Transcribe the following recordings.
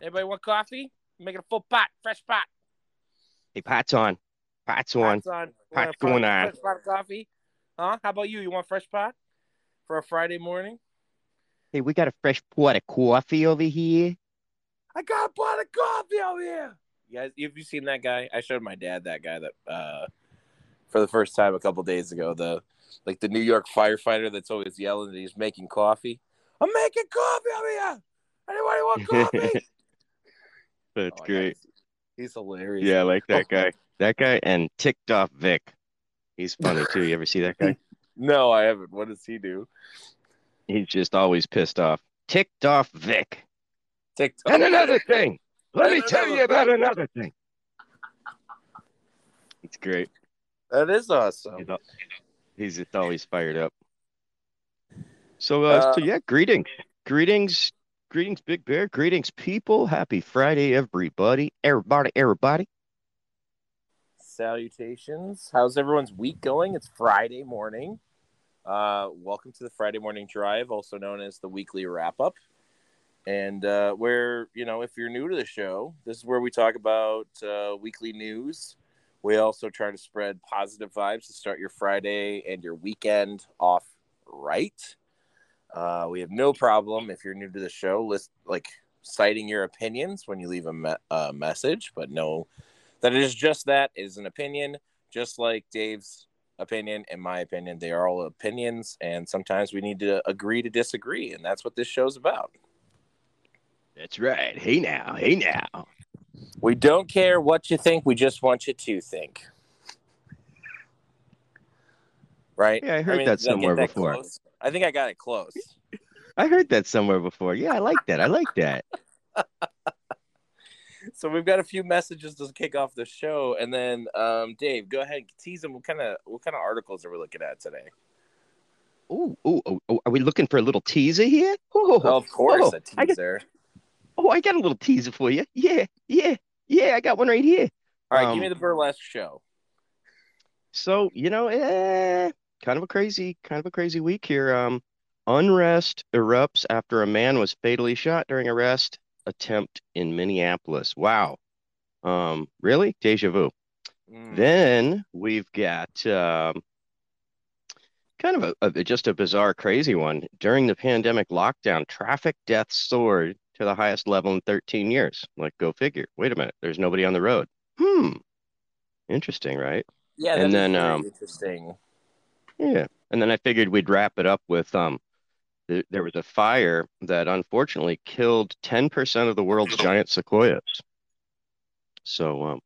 Anybody want coffee? Making a full pot, fresh pot. Hey, Pat's on. Pat's on. Pot's on. Pot's going on. Fresh pot of coffee. Huh? How about you? You want fresh pot for a Friday morning? Hey, we got a fresh pot of coffee over here. I got a pot of coffee over here. You guys, have you seen that guy? I showed my dad that guy that uh for the first time a couple days ago. The like the New York firefighter that's always yelling that he's making coffee. I'm making coffee over here. Anybody want coffee? That's Oh, great. he's, hilarious. Yeah, I like that guy. That guy and ticked off Vic. He's funny too. You ever see that guy? No, I haven't. What does he do? He's just always pissed off. Ticked off Vic. TikTok. And another thing. Let me tell you about another thing. It's great. That is awesome. He's, he's always fired up. So, uh, Uh, so yeah, greetings, greetings, greetings, Big Bear, greetings, people. Happy Friday, everybody, everybody, everybody. Salutations. How's everyone's week going? It's Friday morning. Uh, welcome to the Friday Morning Drive, also known as the weekly wrap up. And uh, where, you know, if you're new to the show, this is where we talk about uh, weekly news. We also try to spread positive vibes to start your Friday and your weekend off right. Uh, we have no problem if you're new to the show, list like citing your opinions when you leave a me- uh, message, but no that it is just that it is an opinion just like dave's opinion and my opinion they are all opinions and sometimes we need to agree to disagree and that's what this show's about That's right. Hey now, hey now. we don't care what you think we just want you to think right Yeah, I heard mean, that I somewhere that before. close? I think i got it close I heard that somewhere before. Yeah, I like that. I like that. so we've got a few messages to kick off the show and then um, dave go ahead and tease them what kind of what kind of articles are we looking at today Ooh, ooh, ooh, ooh, are we looking for a little teaser here? Ooh, of course oh, a I get- teaser oh, I got a little teaser for you. Yeah, yeah, yeah. I got one right here. all right Um, give me the burlesque show So, you know, eh, kind of a crazy, kind of a crazy week here. Um, unrest erupts after a man was fatally shot during arrest attempt in Minneapolis. Wow. Um, really? Deja vu. Mm. Then we've got um, kind of a, a just a bizarre, crazy one. During the pandemic lockdown, traffic deaths soared to the highest level in 13 years. Like, go figure. Wait a minute, there's nobody on the road. Hmm. Interesting, right? Yeah, And then, um, interesting. Yeah. And then I figured we'd wrap it up with um th there was a fire that unfortunately killed 10% of the world's giant sequoias. So um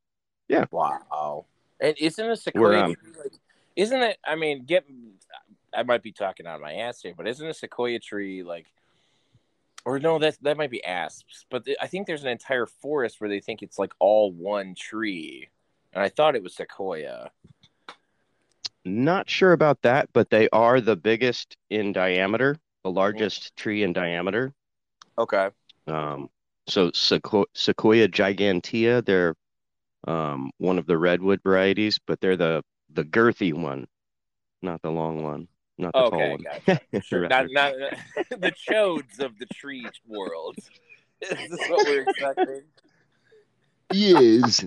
yeah. Wow. And isn't a sequoia um, tree like? Isn't it? I mean, get. I might be talking out of my ass here, but isn't a sequoia tree like? Or no, that that might be asps. But th- I think there's an entire forest where they think it's like all one tree, and I thought it was sequoia. Not sure about that, but they are the biggest in diameter, the largest tree in diameter. Okay. Um so Sequo Sequoia gigantea, they're um one of the redwood varieties, but they're the the girthy one, not the long one, not the tall one. gotcha. Sure. Not not the chodes of the tree world. Is this what we're expecting? Yes.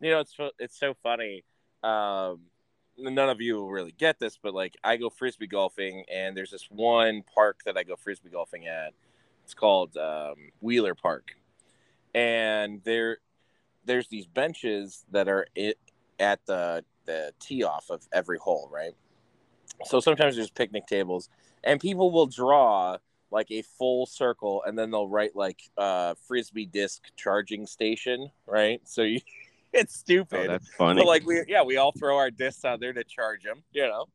you know it's it's so funny um none of you will really get this but like i go frisbee golfing and there's this one park that i go frisbee golfing at. It's called um, wheeler park. And there there's these benches that are it at the the tee off of every hole right? So sometimes there's picnic tables and people will draw like a full circle and then they'll write like uh frisbee disc charging station right? So you it's stupid. Oh, that's funny. but like we yeah we all throw our discs out there to charge them you know?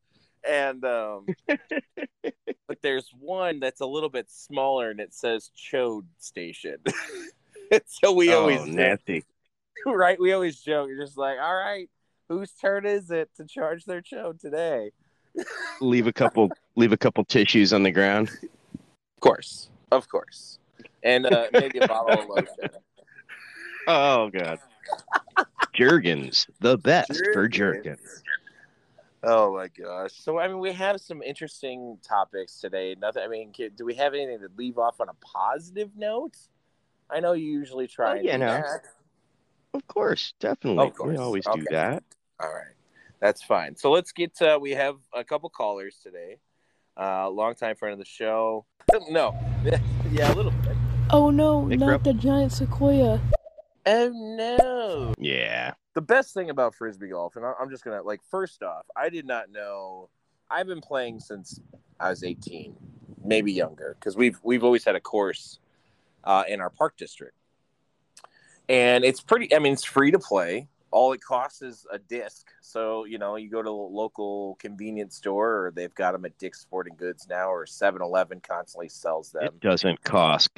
And um but there's one that's a little bit smaller and it says chode station. So we oh, always nasty. right? We always joke. You're just like all right whose turn is it to charge their chode today? Leave a couple leave a couple tissues on the ground. of course. Of course. And uh, maybe a bottle of lotion. Oh god. Jergens, the best for Jergens. Jergens. Oh my gosh! So I mean, we have some interesting topics today. Nothing. I mean, can, do we have anything to leave off on a positive note? I know you usually try. Oh, and you know. that. Of course, definitely. Of course. We always do that. All right, that's fine. So let's get. Uh, we have a couple callers today. Uh, longtime friend of the show. No, yeah, a little bit. Oh no, Nick not Rupp. the giant sequoia. Oh no. Yeah. the best thing about frisbee golf, and I'm just gonna like first off, I did not know. I've been playing since I was 18, maybe younger, because we've we've always had a course uh, in our park district, and it's pretty. I mean, it's free to play. All it costs is a disc. So you know, you go to a local convenience store, or they've got them at Dick's Sporting Goods now, or 7-Eleven constantly sells them. It doesn't cost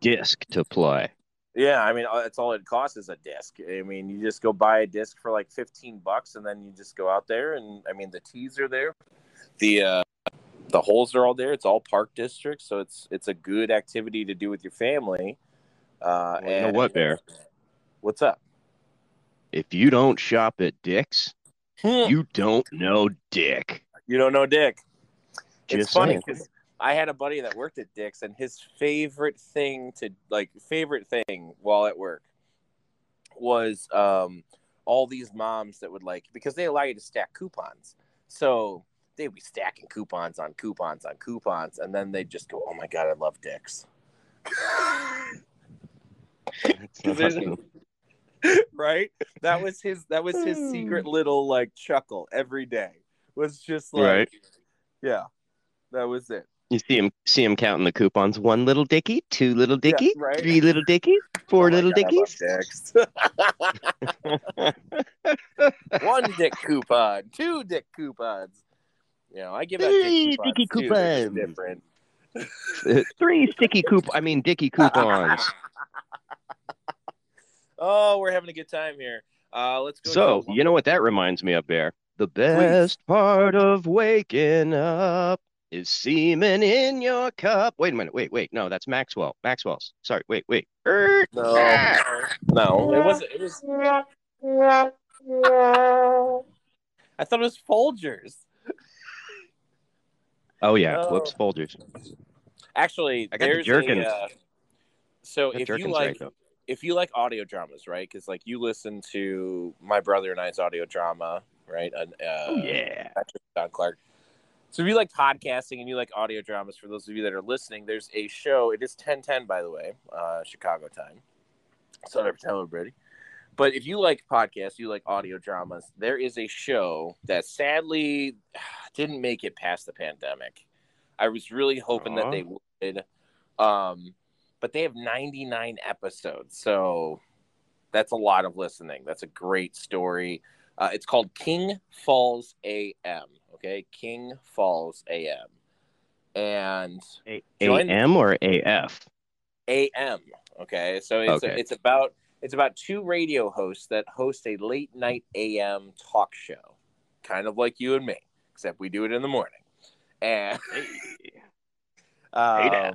disc to play. Yeah, I mean, that's all it costs is a disc. I mean, you just go buy a disc for like fifteen bucks, and then you just go out there, and I mean, the tees are there, the uh, the holes are all there. It's all park district, so it's it's a good activity to do with your family. Uh, Well, you know and what, Bear? What's up? If you don't shop at Dick's, you, you don't know Dick. You don't know Dick. it's funny because I had a buddy that worked at Dick's, and his favorite thing to like favorite thing while at work was um all these moms that would like because they allow you to stack coupons. So they'd be stacking coupons on coupons on coupons, and then they'd just go, "Oh my god, I love Dick's." Right? That was his. That was his secret little like chuckle every day. Was just like, Right. yeah, that was it. You see him see him counting the coupons. One little dicky, two little Yeah, dicky, right. three little dickies, four Oh little God, dickies. One dick coupon, two dick coupons. You know, I give out Three dick coupons. dicky too. They're just coupons. different. Three sticky coupon. I mean dicky coupons. oh, we're having a good time here. Uh, let's go. So you know what that reminds me of, Bear? The best part of waking up is semen in your cup. Wait a minute. Wait, wait. No, that's Maxwell. Maxwell's. Sorry. Wait, wait. Er, No, ah. no, it wasn't. It was. I thought it was Folgers. Oh yeah. Oh. Whoops, Folgers. Actually, I got the Jerkins. a. Uh, so Got if you like, right, if you like audio dramas, right? Because like you listen to my brother and I's audio drama, right? And, uh, Oh yeah. Patrick Don Clark. So if you like podcasting and you like audio dramas, for those of you that are listening, there's a show. It is 1010, by the way, uh, Chicago time. So never tell everybody. But if you like podcasts, you like audio dramas, there is a show that sadly didn't make it past the pandemic. I was really hoping that they would. Um, but they have 99 episodes. So that's a lot of listening. That's a great story. Uh, it's called King Falls AM. Okay, King Falls AM, and A- AM or AF? AM. Okay, so it's Okay. it's about it's about two radio hosts that host a late night AM talk show, kind of like you and me, except we do it in the morning. And Hey, um,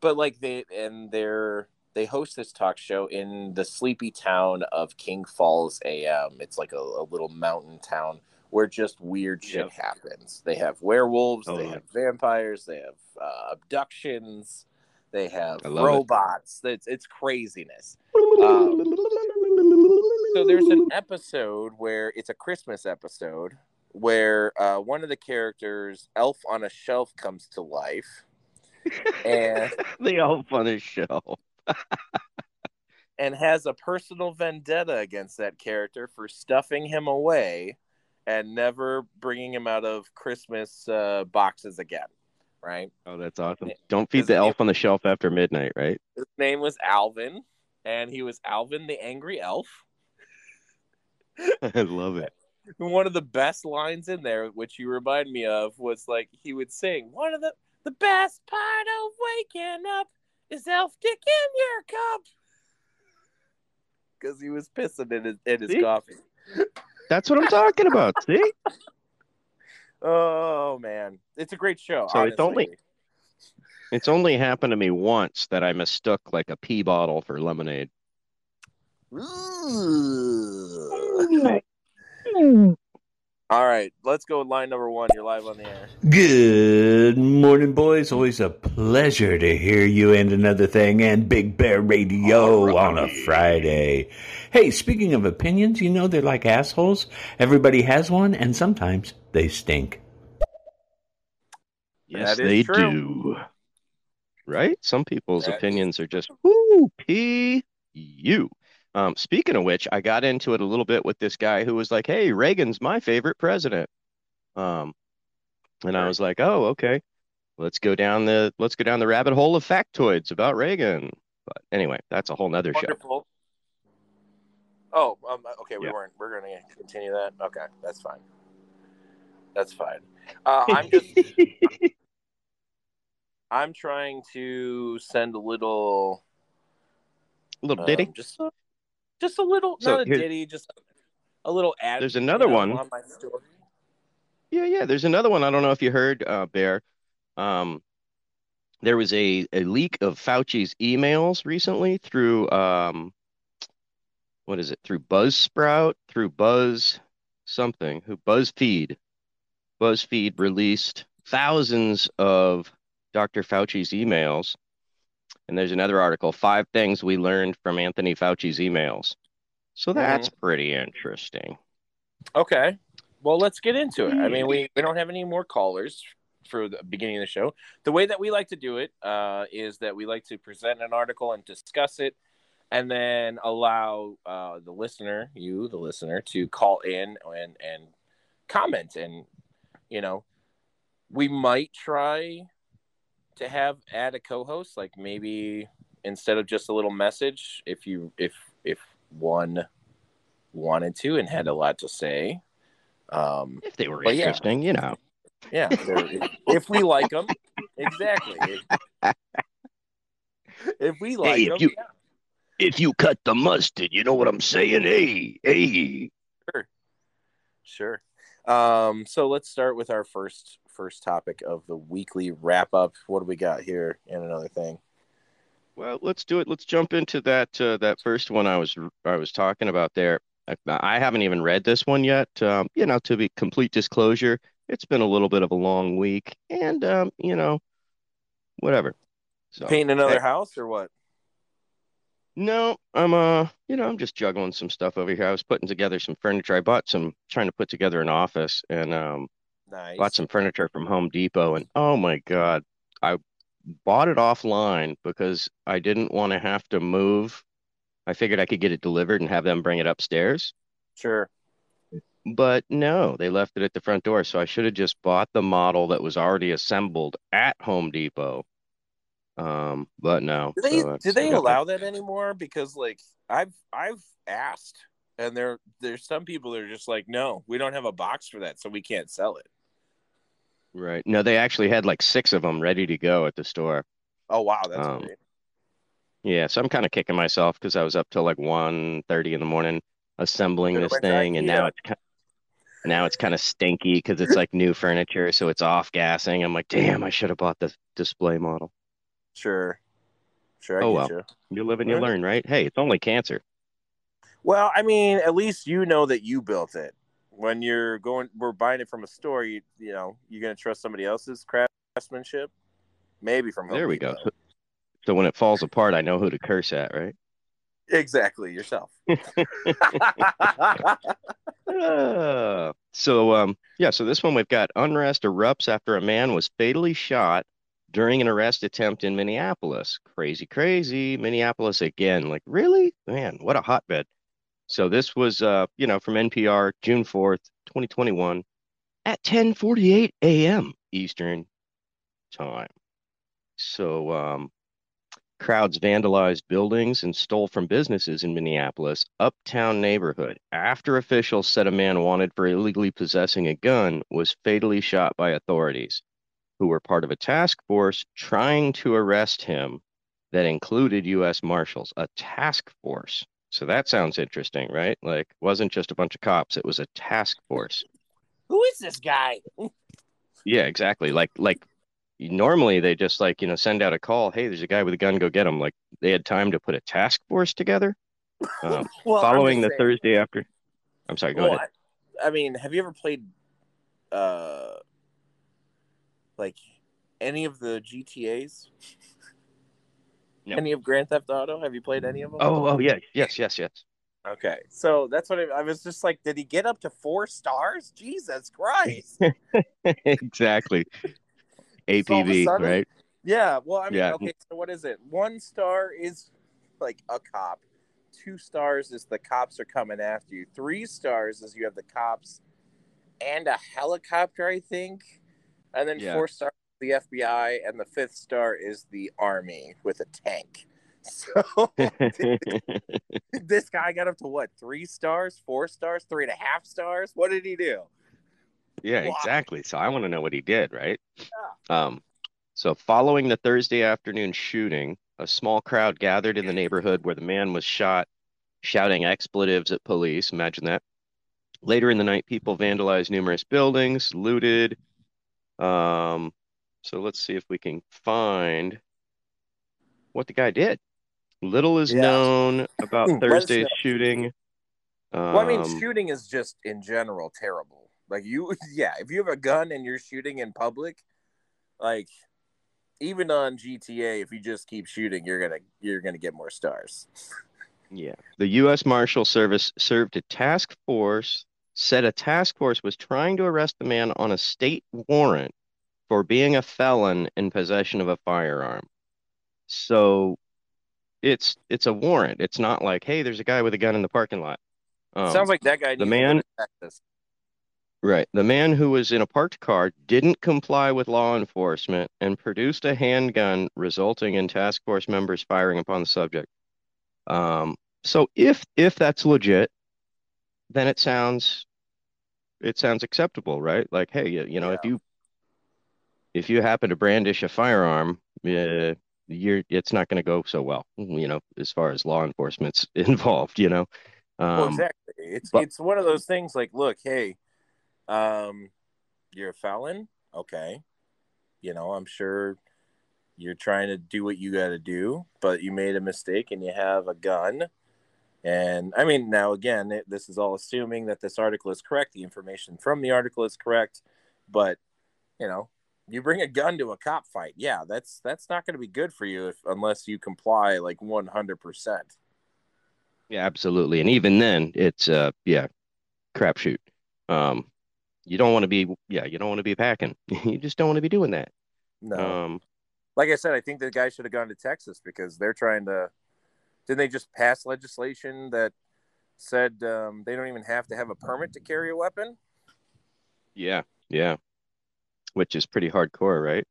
but like they and they're they host this talk show in the sleepy town of King Falls AM. It's like a, a little mountain town where just weird shit Yep. happens. They have werewolves, Oh, they have vampires, they have uh, abductions, they have love it. robots. It's it's craziness. Um, So there's an episode where it's a Christmas episode where uh, one of the characters, Elf on a Shelf, comes to life. and the elf on his show. And has a personal vendetta against that character for stuffing him away and never bringing him out of Christmas uh, boxes again. Right? Oh, that's awesome. Don't feed His the elf on the shelf after midnight, right? His name was Alvin, and he was Alvin the Angry Elf. I love it. One of the best lines in there, which you remind me of, was like he would sing, "One of the the best part of waking up is Elf Dick in your cup," because he was pissing in his in his See? coffee. That's what I'm talking about. See? Oh man, it's a great show. So it's only- It's only happened to me once that I mistook like a pea bottle for lemonade. Ooh. Mm. All right, let's go with line number one. You're live on the air. Good morning, boys. Always a pleasure to hear you and another thing and Big Bear Radio on a Friday. Hey, speaking of opinions, you know they're like assholes. Everybody has one, and sometimes they stink. Yes, That is they true. do. Right? Some people's That is opinions are just whoo p you. Um, speaking of which, I got into it a little bit with this guy who was like, "Hey, Reagan's my favorite president." Um, and I was like, "Oh, okay. Let's go down the let's go down the rabbit hole of factoids about Reagan." But anyway, that's a whole nother show. Oh, um, okay. We Yeah. weren't. We're going to continue that. Okay, that's fine. That's fine. Uh, I'm just. I'm trying to send a little. little um, ditty. just, a, just a little. So not a here- ditty. Just a little ad. There's you another know, one. on my story. Yeah, yeah. There's another one. I don't know if you heard, uh, Bear. Um, there was a, a leak of Fauci's emails recently through um, what is it? Through Buzzsprout, through Buzz something, who BuzzFeed. BuzzFeed released thousands of Dr. Fauci's emails. And there's another article, Five Things We Learned from Anthony Fauci's Emails. So that's pretty interesting. Okay. Well, let's get into it. I mean, we, we don't have any more callers for the beginning of the show. The way that we like to do it uh, is that we like to present an article and discuss it, and then allow uh, the listener, you, the listener, to call in and and comment. And you know, we might try to have add a co-host, like maybe instead of just a little message, if you if if one wanted to and had a lot to say. Um, If they were Well, yeah. interesting, you know. yeah, if we like them, exactly. If we like Hey, if them, you- yeah, If you cut the mustard, you know what I'm saying? Hey, hey. Sure. Sure. Um, so let's start with our first first topic of the weekly wrap up. What do we got here? And another thing. Well, let's do it. Let's jump into that uh, that first one I was I was talking about there. I, I haven't even read this one yet. Um, you know, to be complete disclosure, it's been a little bit of a long week, and um, you know, whatever. So Painting another hey. house or what? no, I'm uh, you know, I'm just juggling some stuff over here. I was putting together some furniture. I bought some, trying to put together an office, and um, Nice. bought some furniture from Home Depot, and oh my God, I bought it offline because I didn't want to have to move. I figured I could get it delivered and have them bring it upstairs. Sure. But no, they left it at the front door. So I should have just bought the model that was already assembled at Home Depot. Um, but no. Do they So do they allow that anymore? Because like I've I've asked, and there there's some people that are just like, no, we don't have a box for that, so we can't sell it. Right. No, they actually had like six of them ready to go at the store. Oh wow, that's Um, great. Yeah, so I'm kind of kicking myself because I was up till like 1:30 in the morning assembling this thing, and now it's kind now it's kind of stinky because it's like new furniture, so it's off gassing. I'm like, damn, I should have bought the display model. Sure, sure. I Oh, get well. you. You live and you learn, right? Hey, it's only cancer. Well, I mean, at least you know that you built it. When you're going, we're buying it from a store. You, you know, you're gonna trust somebody else's craftsmanship. Maybe from Home There we go. So, so when it falls apart, I know who to curse at, right? Exactly yourself. Ah. so um yeah, so this one we've got unrest erupts after a man was fatally shot during an arrest attempt in Minneapolis. Crazy, crazy. Minneapolis again. Like, really? Man, what a hotbed. So this was uh, you know, from NPR, June 4th, 2021, at 10:48 a.m. Eastern time. So um Crowds vandalized buildings and stole from businesses in Minneapolis' uptown neighborhood after officials said a man wanted for illegally possessing a gun was fatally shot by authorities, who were part of a task force trying to arrest him that included U.S. Marshals, a task force. So that sounds interesting, right? Like, wasn't just a bunch of cops; it was a task force. Who is this guy? Yeah, exactly. Like, like normally they just like you know send out a call. Hey, there's a guy with a gun. Go get him. Like they had time to put a task force together. Um, Well, following the saying- Thursday after. I'm sorry. Go Well, ahead. I mean, have you ever played uh like any of the GTA's? No. Any of Grand Theft Auto? Have you played any of them? Oh, oh yeah, yes, yes, yes. Okay, so that's what I, I was just like. Did he get up to four stars? Jesus Christ! exactly. So all of a APB, sudden- right? yeah. Well, I mean, Yeah. okay. So what is it? One star is like a cop. Two stars is the cops are coming after you. Three stars is you have the cops and a helicopter, I think. And then Yeah. four stars the FBI, and the fifth star is the army with a tank. So this guy got up to what? Three stars, four stars, three and a half stars. What did he do? Yeah, exactly. So I want to know what he did, right? Yeah. Um, so following the Thursday afternoon shooting, a small crowd gathered in the neighborhood where the man was shot, shouting expletives at police. Imagine that. Later in the night, people vandalized numerous buildings, looted. Um, so let's see if we can find what the guy did. Little is Yeah. known about Thursday's shooting. Well, I mean, Um, shooting is just in general terrible. Like you, yeah, if you have a gun and you're shooting in public, like even on GTA, if you just keep shooting, you're gonna you're gonna get more stars. Yeah. The U.S. Marshal Service served a task force, said a task force was trying to arrest the man on a state warrant for being a felon in possession of a firearm. So it's it's a warrant. It's not like, hey, there's a guy with a gun in the parking lot. Um, Sounds like that guy. the needs to go man- Right. The man who was in a parked car didn't comply with law enforcement and produced a handgun, resulting in task force members firing upon the subject. Um, so if if that's legit, then it sounds it sounds acceptable, right? Like, hey, you, you know, if you if you happen to brandish a firearm, uh, you're it's not going to go so well, you know, as far as law enforcement's involved, you know. Um, well, exactly. It's but- it's one of those things. Like, look, hey, um, you're a felon. Okay, you know, I'm sure you're trying to do what you got to do, but you made a mistake and you have a gun. And I mean, now again, it, this is all assuming that this article is correct. The information from the article is correct, but you know, you bring a gun to a cop fight. Yeah, that's that's not going to be good for you if unless you comply like 100. percent Yeah, absolutely. And even then, it's uh yeah, crapshoot. Um, you don't want to be yeah, you don't want to be packing. You just don't want to be doing that. No, Um, like I said, I think the guy should have gone to Texas because they're trying to. Didn't they just pass legislation that said um, they don't even have to have a permit to carry a weapon? yeah, yeah. Which is pretty hardcore, right?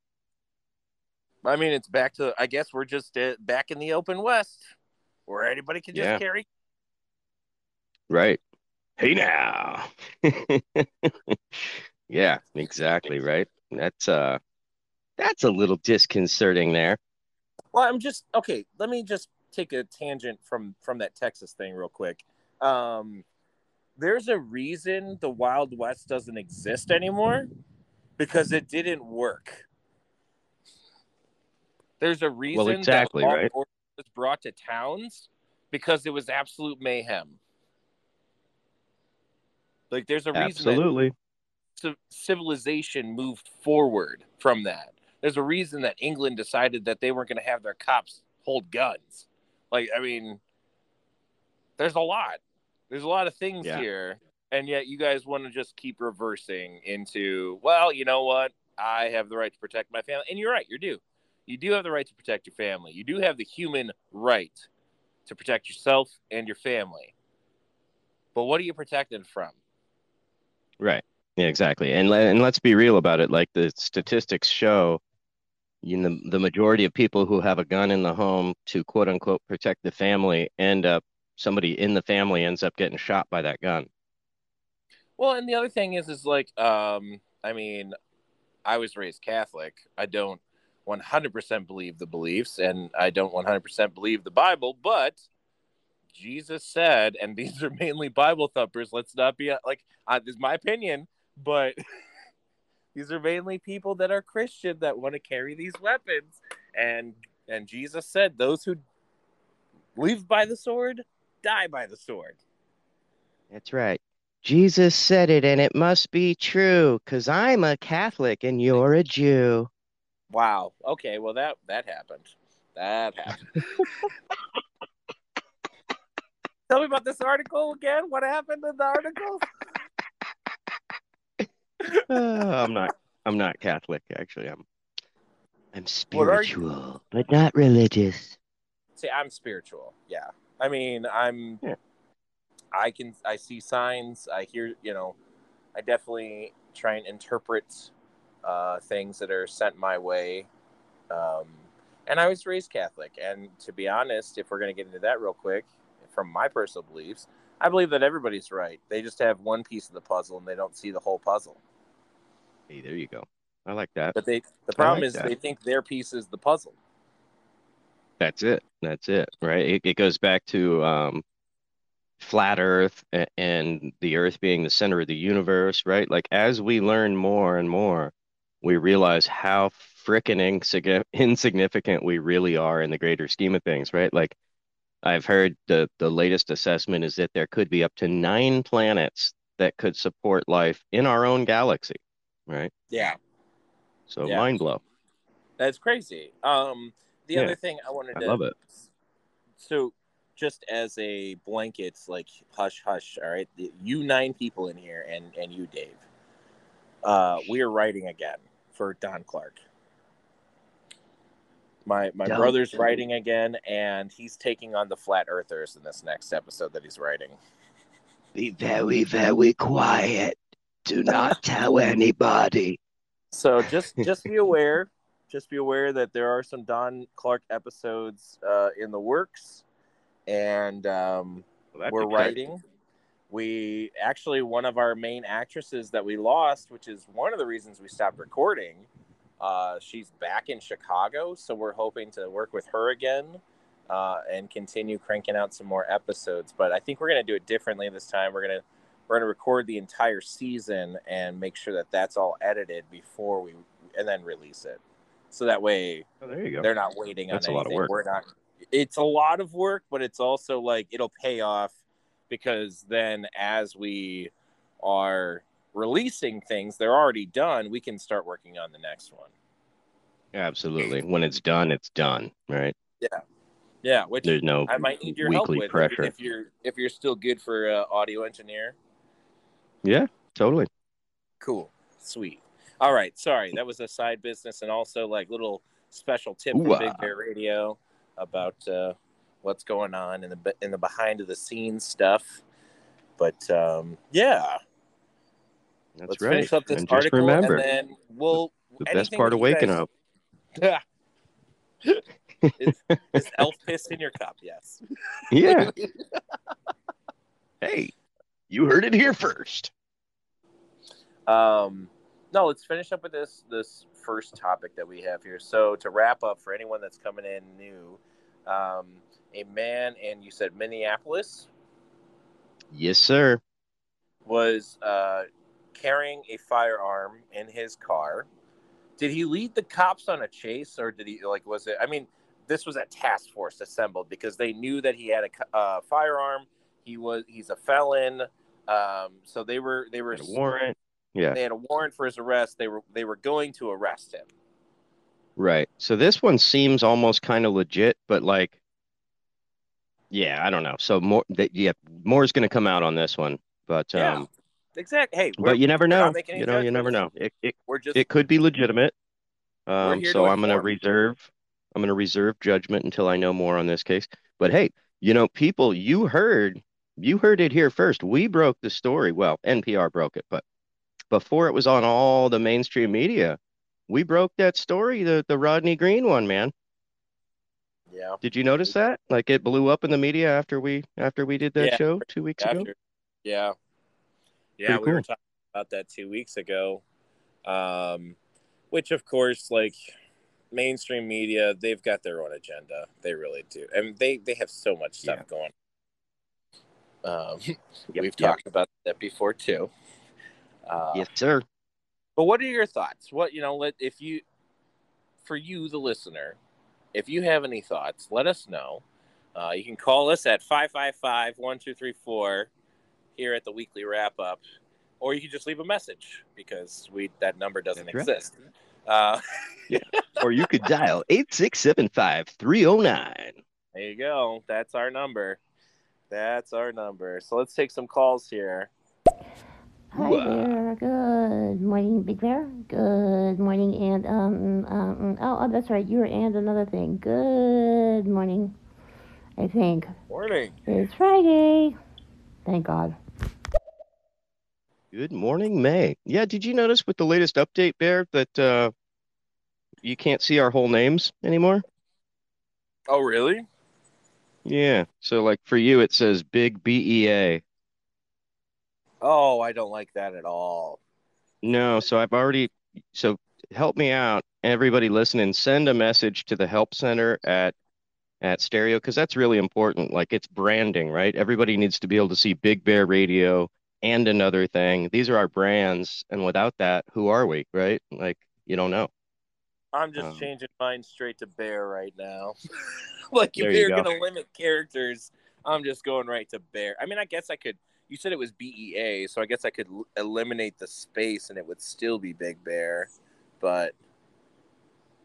I mean, it's back to. I guess we're just uh, back in the open west, where anybody can just Yeah. carry. Right. Hey now. Yeah, exactly, right. That's uh that's a little disconcerting there. Well, I'm just okay. Let me just take a tangent from from that Texas thing real quick. Um, there's a reason the Wild West doesn't exist anymore because it didn't work. There's a reason exactly, that right. was brought to towns because it was absolute mayhem. Like there's a reason Absolutely. civilization moved forward from that. There's a reason that England decided that they weren't going to have their cops hold guns. Like, I mean, there's a lot. There's a lot of things Yeah. here, and yet you guys want to just keep reversing into, well, you know what? I have the right to protect my family, and you're right. You do. You do have the right to protect your family. You do have the human right to protect yourself and your family. But what are you protected from? Right. Yeah, exactly. And and let's be real about it. Like the statistics show, you know, the majority of people who have a gun in the home to quote unquote protect the family end up somebody in the family ends up getting shot by that gun. Well, and the other thing is, is like, um, I mean, I was raised Catholic. I don't 100% believe the beliefs, and I don't 100% believe the Bible, but Jesus said, and these are mainly Bible thumpers. Let's not be like, uh, this is my opinion, but these are mainly people that are Christian that want to carry these weapons, and and Jesus said, those who live by the sword die by the sword. That's right. Jesus said it and it must be true because I'm a Catholic and you're a Jew. Wow. Okay. Well, that that happened. That happened. Tell me about this article again. What happened in the article? Uh, I'm not. I'm not Catholic. Actually, I'm. I'm What are you? spiritual, but not religious. See, I'm spiritual. Yeah. I mean, I'm. Yeah. I can. I see signs. I hear. You know, I definitely try and interpret uh, things that are sent my way. Um, and I was raised Catholic. And to be honest, if we're going to get into that real quick, from my personal beliefs, I believe that everybody's right. They just have one piece of the puzzle and they don't see the whole puzzle. Hey, there you go. I like that. But they, the problem like is, that. they think their piece is the puzzle. That's it. That's it. Right. It, it goes back to um, flat Earth and the Earth being the center of the universe. Right. Like as we learn more and more, we realize how freaking insig- insignificant we really are in the greater scheme of things. Right. Like I've heard the the latest assessment is that there could be up to nine planets that could support life in our own galaxy. Right. Yeah. So Yeah. mind blow. That's crazy. Um, the Yeah. other thing I wanted I to love it. So, just as a blanket, like hush hush. All right, you nine people in here, and and you, Dave. Uh, we are writing again for Don Clark. My my Don. brother's writing again, and he's taking on the flat earthers in this next episode that he's writing. Be very, very quiet. Do not tell anybody. So just just be aware, just be aware that there are some Don Clark episodes uh, in the works, and um, we're writing. We actually one of our main actresses that we lost, which is one of the reasons we stopped recording. Uh, she's back in Chicago, so we're hoping to work with her again uh, and continue cranking out some more episodes. But I think we're going to do it differently this time. We're gonna we're gonna record the entire season and make sure that that's all edited before we and then release it. So that way Oh, there you go. they're not waiting That's a on lot of work. We're not. It's a lot of work, but it's also like it'll pay off because then as we are releasing things, they're already done. We can start working on the next one. Absolutely. When it's done, it's done, right? Yeah, Yeah, which There's no I might need your help weekly with pressure. if you're if you're still good for uh, audio engineer. Yeah, totally. Cool, sweet. All right, sorry, that was a side business and also like little special tip from Ooh-ah. Big Bear Radio about uh, what's going on in the in the behind of the scenes stuff. But um, yeah, That's let's right. finish up this and just article remember, and then we'll. the best part of waking guys- up. is, is elf piss in your cup? Yes. Yeah. hey, you heard it here first. Um, no, let's finish up with this this first topic that we have here. So to wrap up, for anyone that's coming in new, um, a man and you said Minneapolis Yes, sir. was uh, carrying a firearm in his car. Did he lead the cops on a chase, or did he like? Was it? I mean, this was a task force assembled because they knew that he had a uh, firearm. He was he's a felon. Um, so they were they were a warrant. Yeah, they had a warrant for his arrest. They were they were going to arrest him. right. So this one seems almost kind of legit, but like, yeah, I don't know. So more, that yeah, more is going to come out on this one, but Yeah, um, Exactly. Hey, but you never know. You know, you never know. It it we're just it could be legitimate. Um, so I'm going to reserve. I'm going to reserve judgment until I know more on this case. But hey, you know, people, you heard, you heard it here first. We broke the story. Well, NPR broke it, but before it was on all the mainstream media, we broke that story, the the Rodney Green one, man. yeah. Did you notice that? Like it blew up in the media after we after we did that Yeah. show two weeks ago. Yeah, yeah, Pretty we were talking about that two weeks ago. Um, which of course, like mainstream media, they've got their own agenda. They really do, and they they have so much stuff Yeah. going. Um, Yep, we've yep. talked about that before too. Uh, Yes, sir. But what are your thoughts? What you know, let if you, for you, the listener, if you have any thoughts, let us know. Uh, you can call us at 555-1234 here at the weekly wrap up, or you can just leave a message because we that number doesn't That's right. exist. Uh, or you could dial 8675 309. there you go. That's our number. That's our number. So let's take some calls here. Hi Ooh-ah. there. Good morning, Big Bear. Good morning, and um, um, oh, oh, that's right. You were and another thing. Good morning. I think Morning. it's Friday. Thank God. Good morning, May. Yeah, did you notice with the latest update, Bear, that uh, you can't see our whole names anymore? Oh, really? Yeah. So, like for you, it says Big BEA. Oh, I don't like that at all. No, so I've already, so help me out, everybody listening, send a message to the help center at at Stereo because that's really important. Like it's branding, right? Everybody needs to be able to see Big Bear Radio and another thing. These are our brands, and without that, who are we, right? Like you don't know. I'm just Um, changing mine straight to bear right now. like if There you you're go. gonna limit characters, I'm just going right to bear. I mean, I guess I could. You said it was BEA, so I guess I could l- eliminate the space and it would still be Big Bear. But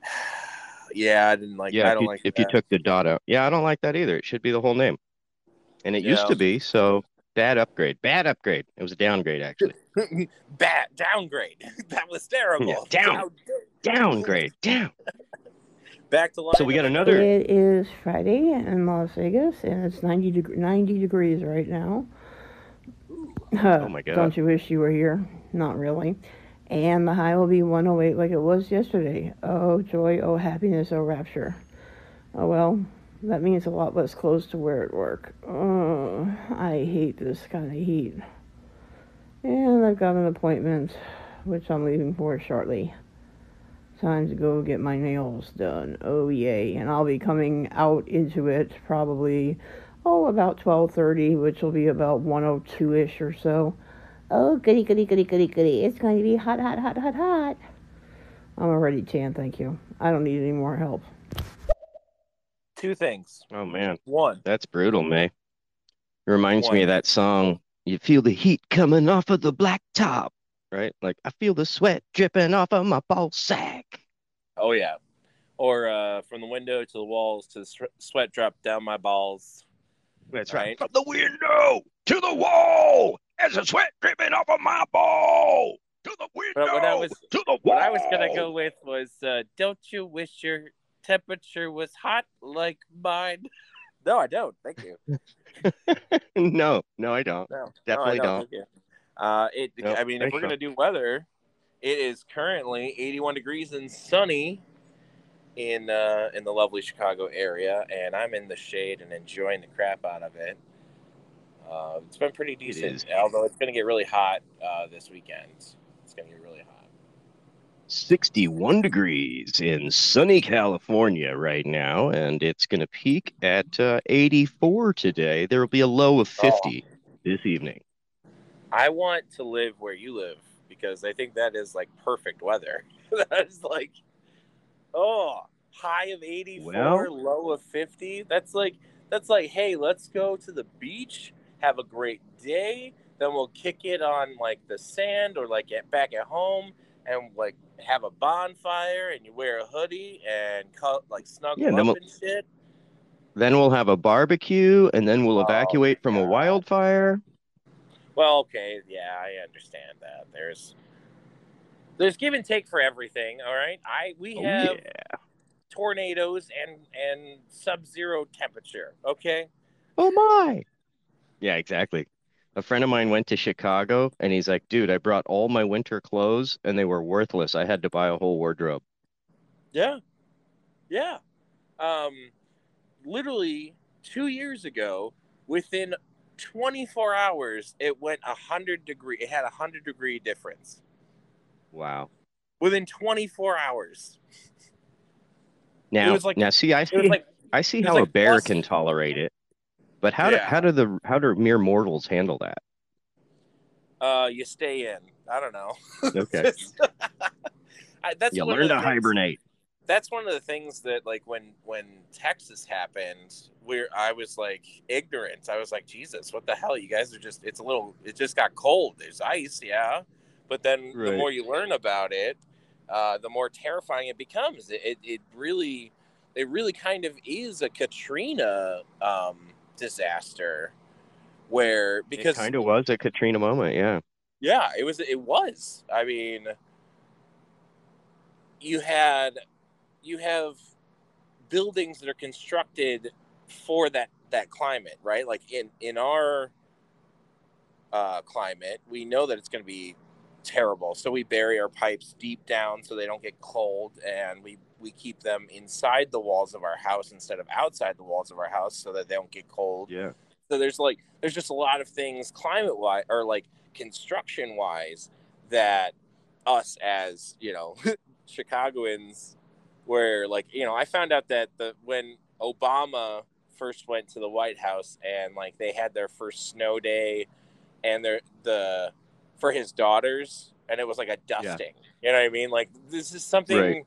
yeah, I didn't like. Yeah, I if don't you, like if you that. took the dot out. Yeah, I don't like that either. It should be the whole name. And it used to be, so bad upgrade. Bad upgrade. It was a downgrade, actually. Bad downgrade. that was terrible. Yeah, down. How Downgrade. Down. Back to life. So we got another. It is Friday in Las Vegas, and it's 90, deg- 90 degrees right now. Oh my God. Don't you wish you were here? Not really. And the high will be 108 like it was yesterday. Oh, joy, oh, happiness, oh, rapture. Oh, well, that means a lot less clothes to wear at work. Oh, I hate this kind of heat. And I've got an appointment, which I'm leaving for shortly. Time to go get my nails done. Oh yay! And I'll be coming out into it probably, oh about 12:30, which will be about 102ish or so. Oh goody goody goody goody goody! It's going to be hot hot hot hot hot. I'm already tan, thank you. I don't need any more help. Two things. Oh man, One, that's brutal, May. It reminds me of that song. You feel the heat coming off of the black top, right? Like I feel the sweat dripping off of my ball sack. oh yeah, or uh, from the window to the walls to the sweat drop down my balls. That's right. From the window to the wall, as the sweat dripping off of my ball. To the window But what I was to the wall. what I was gonna go with was, uh, "Don't you wish your temperature was hot like mine?" No, I don't. Thank you. no, no, I don't. No, Definitely no, I don't. Thank you. Uh, it. Nope, I mean, if we're gonna do weather, it is currently 81 degrees and sunny in uh, in the lovely Chicago area, and I'm in the shade and enjoying the crap out of it. Uh, it's been pretty decent, although it's gonna get really hot uh, this weekend. It's gonna get really hot. 61 degrees in sunny California right now, and it's going to peak at uh, 84 today. There will be a low of 50 this evening. I want to live where you live because I think that is like perfect weather. that is like, oh, high of 84, Well- low of 50. That's like, that's like, hey, let's go to the beach, have a great day. Then we'll kick it on like the sand or like at, back at home and like have a bonfire and you wear a hoodie and cut, like snuggle Yeah, up we'll- and shit. Then we'll have a barbecue, and then we'll Oh, evacuate from a wildfire. Well, okay, yeah, I understand that. There's there's give and take for everything. All right, I we Oh, have yeah. tornadoes and and sub-zero temperature. Okay, Oh, my. Yeah, exactly. A friend of mine went to Chicago, and he's like, dude, I brought all my winter clothes, and they were worthless. I had to buy a whole wardrobe. yeah, yeah. Um, literally two years ago, within 24 hours, it went a hundred degree. It had a hundred degree difference Wow. within 24 hours. Now, like- now, see, I see. like I see how a bear plus- can tolerate it, but how do Yeah. how do the how do mere mortals handle that? uh, you stay in. I don't know. Okay, I, that's you learn to things- hibernate. that's one of the things that like when when Texas happened, where I was like ignorant. I was like, Jesus, what the hell? You guys are just it's a little it just got cold. There's ice, yeah. But then the more you learn about it, uh, the more terrifying it becomes. It, it, it really it really kind of is a Katrina um, disaster where because it kind of was a Katrina moment. Yeah. yeah, it was. It was. I mean, you had you have buildings that are constructed for that that climate, right? Like in in our uh, climate, we know that it's going to be terrible, so we bury our pipes deep down so they don't get cold, and we we keep them inside the walls of our house instead of outside the walls of our house so that they don't get cold. Yeah. So there's like there's just a lot of things climate wise or like construction wise that us as you know Chicagoans where like you know I found out that the when Obama first went to the White House and like they had their first snow day and their the for his daughters and it was like a dusting. You know what I mean? Like this is something Right.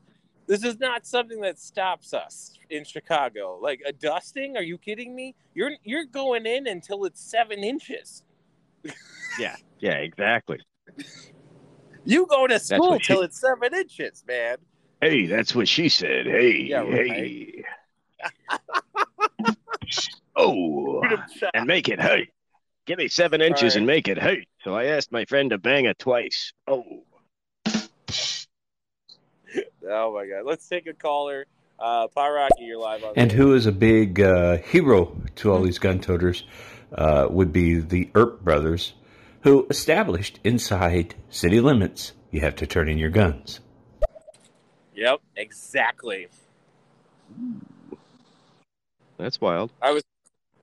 this is not something that stops us in Chicago. Like a dusting? Are you kidding me? You're you're going in until it's seven inches. Yeah, Yeah, exactly. You go to school what she- till it's seven inches, man. Hey, that's what she said. Hey, Yeah, right. hey. oh, and make it hey. Give me seven inches right. and make it hey. So I asked my friend to bang it twice. Oh, Oh my god. Let's take a caller. Uh Pyraki, you're live on And the- who is a big uh, hero to all these gun toters uh, would be the Earp brothers, who established inside city limits you have to turn in your guns. Yep, exactly. that's wild. I was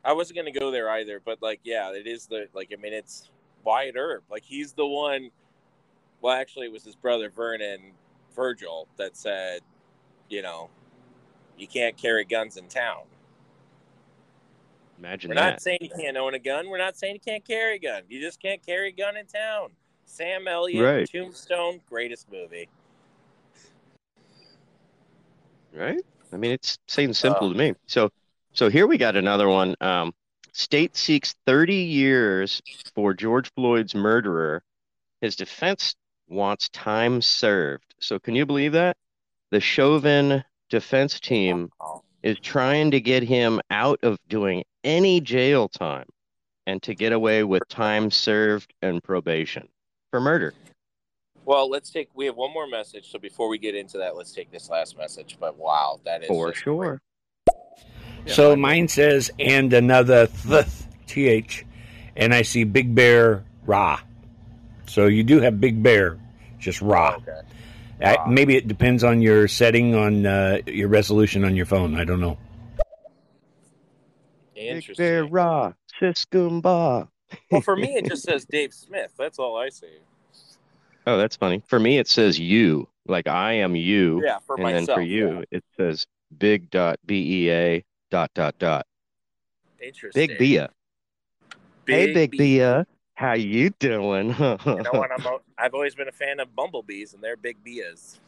I wasn't gonna go there either, but like yeah, it is the like I mean it's Wyatt Earp. Like he's the one well actually it was his brother Vernon Virgil that said, you know, you can't carry guns in town. Imagine We're that. not saying you can't own a gun. We're not saying you can't carry a gun. You just can't carry a gun in town. Sam Elliott, Right. Tombstone, greatest movie. right? I mean, it's seems simple to um, me. So, so here we got another one. Um, state seeks 30 years for George Floyd's murderer. His defense wants time served. So, can you believe that? The Chauvin defense team is trying to get him out of doing any jail time and to get away with time served and probation for murder. Well, let's take. We have one more message. So before we get into that, let's take this last message. But wow, that is For sure. Yeah, so fine. mine says, and another th, th, and I see Big Bear Ra. So you do have Big Bear, just Ra. Okay. I, maybe it depends on your setting on uh, your resolution on your phone. I don't know. Big Bear Raw, Siskumba. well, for me, it just says Dave Smith. That's all I see. Oh, that's funny. For me, it says you, like I am you. Yeah, for and myself. then for you, it says big dot B E A dot dot dot. interesting. Big Bia. Hey, Big B. Bia. How you doing? You know what? I'm. I've always been a fan of bumblebees, and they're big Bias.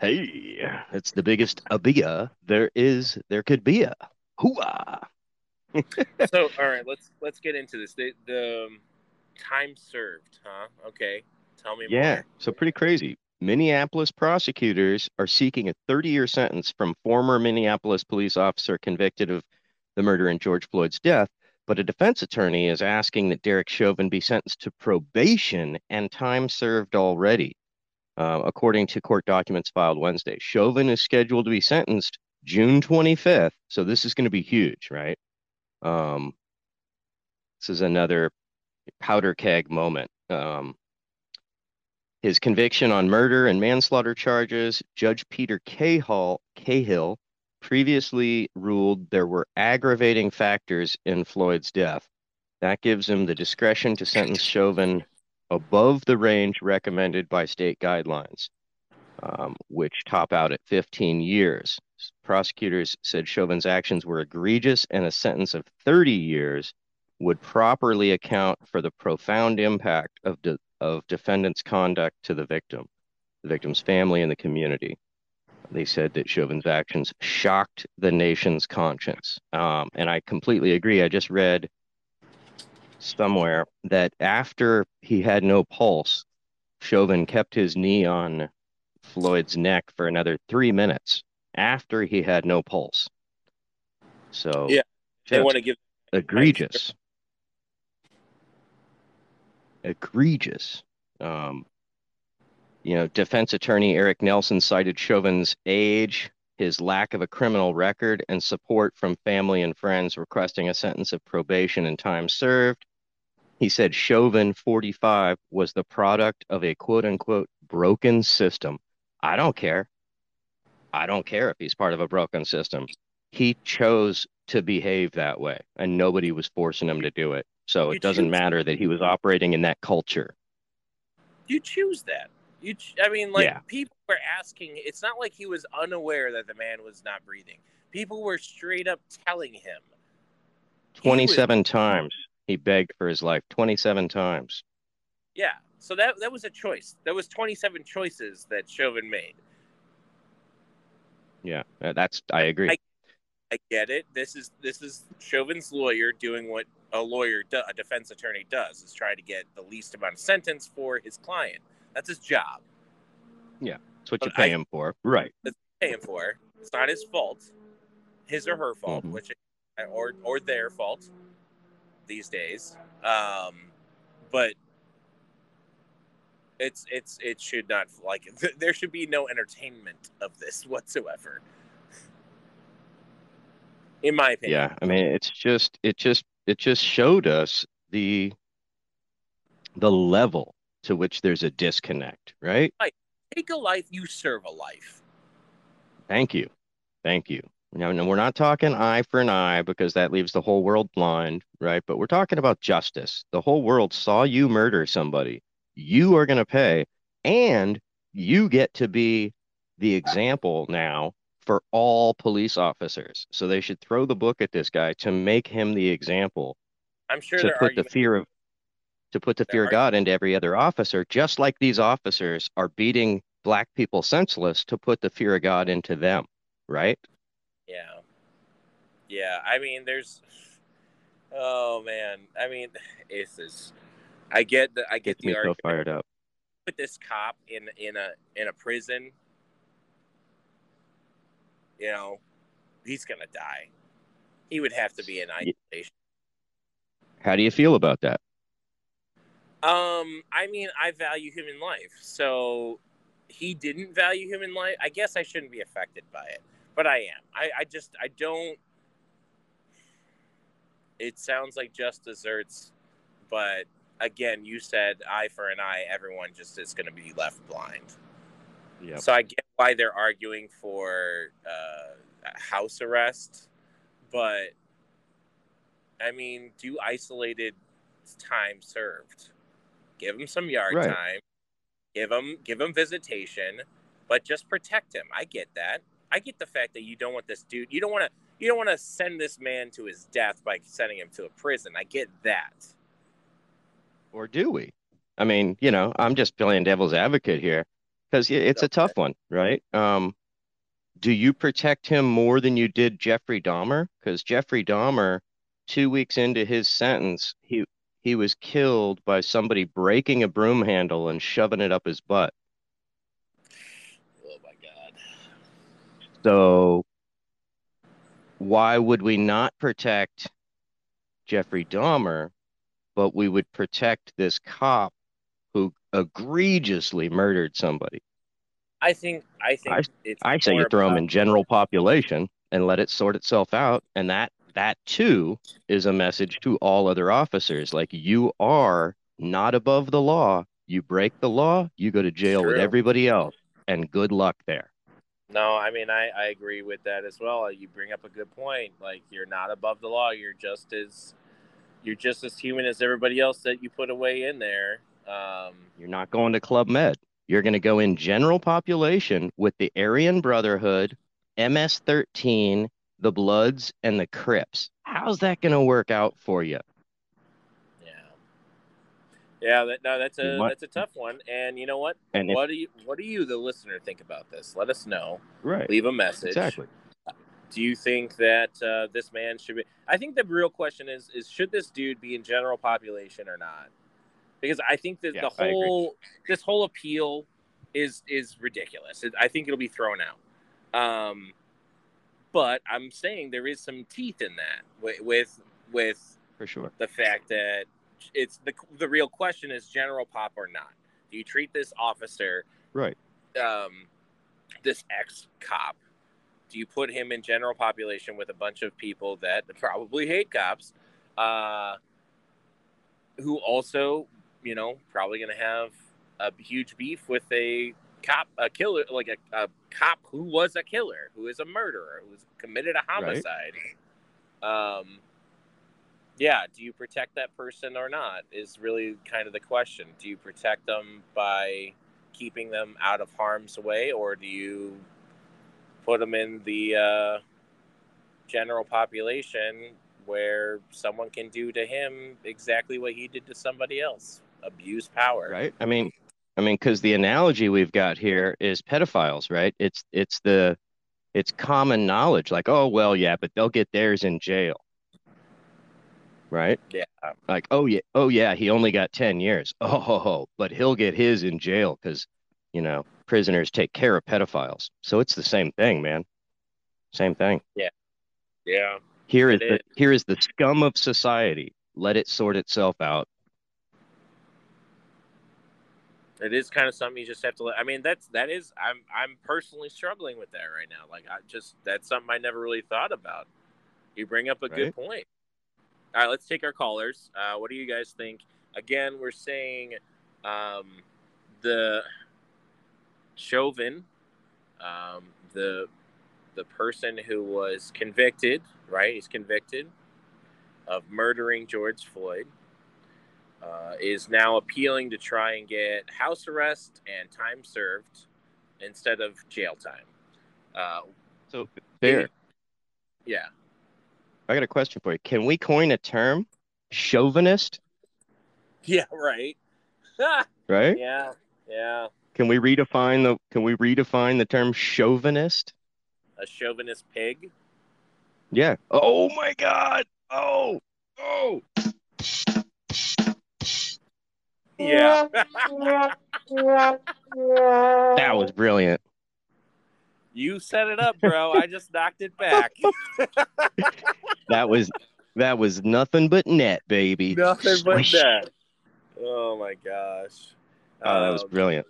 hey, it's the biggest a Bia there is. There could be a. Hooah. so, all right, let's let's get into this. The, the um, time served, huh? Okay, tell me Yeah, more. so pretty crazy. Minneapolis prosecutors are seeking a 30 year sentence from former Minneapolis police officer convicted of the murder in George Floyd's death. But a defense attorney is asking that Derek Chauvin be sentenced to probation and time served already. Uh, according to court documents filed Wednesday, Chauvin is scheduled to be sentenced June 25th. So this is going to be huge, right? Um, this is another powder keg moment. Um, his conviction on murder and manslaughter charges, Judge Peter Cahill, Cahill previously ruled there were aggravating factors in Floyd's death. That gives him the discretion to sentence Chauvin above the range recommended by state guidelines, um, which top out at 15 years. Prosecutors said Chauvin's actions were egregious, and a sentence of 30 years would properly account for the profound impact of de- of defendant's conduct to the victim, the victim's family, and the community. they said that Chauvin's actions shocked the nation's conscience. Um, and I completely agree. I just read somewhere that after he had no pulse, Chauvin kept his knee on Floyd's neck for another three minutes after he had no pulse. So Yeah, they want to give egregious. Egregious. Um, you know, defense attorney Eric Nelson cited Chauvin's age, his lack of a criminal record, and support from family and friends requesting a sentence of probation and time served. He said Chauvin, 45, was the product of a quote unquote broken system. I don't care. I don't care if he's part of a broken system. He chose to behave that way, and nobody was forcing him to do it. So You it doesn't matter that he was operating in that culture. you choose that. You, ch- I mean, like Yeah. people were asking. It's not like he was unaware that the man was not breathing. People were straight up telling him. He was- 27 times he begged for his life. 27 times. yeah. So that that was a choice. That was twenty seven choices that Chauvin made. Yeah, that's I agree. I- I get it. This is this is Chauvin's lawyer doing what a lawyer, do, a defense attorney does, is try to get the least amount of sentence for his client. That's his job. Yeah, that's what you but pay I- him for. Right. Pay him for. It's not his fault, his or her fault, Mhm. which or or their fault these days. Um, but it's it's it should not like th- there should be no entertainment of this whatsoever. In my opinion. Yeah, I mean, it's just it just it just showed us the the level to which there's a disconnect, right? Take a life, you serve a life. Thank you. Thank you. Now, no, we're not talking eye for an eye because that leaves the whole world blind, right? But we're talking about justice. The whole world saw you murder somebody. You are going to pay, and you get to be the example now for all police officers. So they should throw the book at this guy to make him the example I'm sure to put are the fear of to put the fear of God into every other officer, just like these officers are beating black people senseless to put the fear of God into them, right? Yeah. Yeah. I mean, there's. Oh man. I mean, it's this. I get the. I get Gets me the so fired up. Put this cop in in a in a prison. You know, he's gonna die. He would have to be in isolation. How do you feel about that? Um, I mean, I value human life, so he didn't value human life. I guess I shouldn't be affected by it, but I am. I, I just I don't. It sounds like just desserts, but again, you said eye for an eye. Everyone just is going to be left blind. Yeah. So I get why they're arguing for uh, house arrest, but I mean, do isolated time served. Give him some yard Right. time. Give him give him visitation, but just protect him. I get that. I get the fact that you don't want this dude. You don't want to. You don't want to send this man to his death by sending him to a prison. I get that. Or do we? I mean, you know, I'm just playing devil's advocate here because it's a tough one, right? Um, do you protect him more than you did Jeffrey Dahmer? Because Jeffrey Dahmer, two weeks into his sentence, he he was killed by somebody breaking a broom handle and shoving it up his butt. Oh my god. So why would we not protect Jeffrey Dahmer, but we would protect this cop egregiously murdered somebody? I think. I think it's. I say you throw about- in general population and let it sort itself out, and that that too is a message to all other officers. Like you are not above the law. You break the law, you go to jail with everybody else, and good luck there. No, I mean I, I agree with that as well. You bring up a good point. Like you're not above the law. You're just as you're just as human as everybody else that you put away in there. Um, You're not going to Club Med. You're going to go in general population with the Aryan Brotherhood, MS-13, the Bloods, and the Crips. How's that going to work out for you? yeah. Yeah, that, no, that's a that's a tough one. And you know what? And if- what do you what do you, the listener, think about this? Let us know. right, Leave a message. exactly. Do you think that uh, this man should be? I think the real question is: is should this dude be in general population or not? Because I think that Yeah, the whole this whole appeal is is ridiculous. It, I think it'll be thrown out. Um, but I'm saying there is some teeth in that with with, with For sure. the fact that it's the the real question is general pop or not. Do you treat this officer Right. um, this ex cop? Do you put him in general population with a bunch of people that probably hate cops, uh, who also, you know, probably going to have a huge beef with a cop, a killer, like a, a cop who was a killer, who is a murderer, who's committed a homicide. Um, yeah, do you protect that person or not? Is really kind of the question. Do you protect them by keeping them out of harm's way, or do you put them in the uh, general population where someone can do to him exactly what he did to somebody else? Abuse power. right i mean i mean because the analogy we've got here is pedophiles right it's it's the it's common knowledge like oh well yeah but they'll get theirs in jail right Yeah. like oh yeah oh yeah he only got 10 years oh ho, ho, but he'll get his in jail because you know prisoners take care of pedophiles so it's the same thing man same thing Yeah. Yeah. Here is It the is. here is the scum of society let it sort itself out It is kind of something you just have to let. I mean, that's that is. I'm I'm personally struggling with that right now. Like I just that's something I never really thought about. You bring up a good point. All right, let's take our callers. Uh, what do you guys think? Again, we're saying um, the Chauvin, um, the the person who was convicted, right? He's convicted of murdering George Floyd uh, is now appealing to try and get house arrest and time served instead of jail time. Uh, so there yeah. I got a question for you. Can we coin a term? Chauvinist, Yeah, right. right? yeah, yeah. Can we redefine the can we redefine the term chauvinist? A chauvinist pig. Yeah. Oh my god. Oh. Oh. Yeah. That was brilliant. you set it up, bro. I just knocked it back. That was that was nothing but net, baby. Nothing but Swish. that. Oh my gosh. Oh, that was Um, brilliant.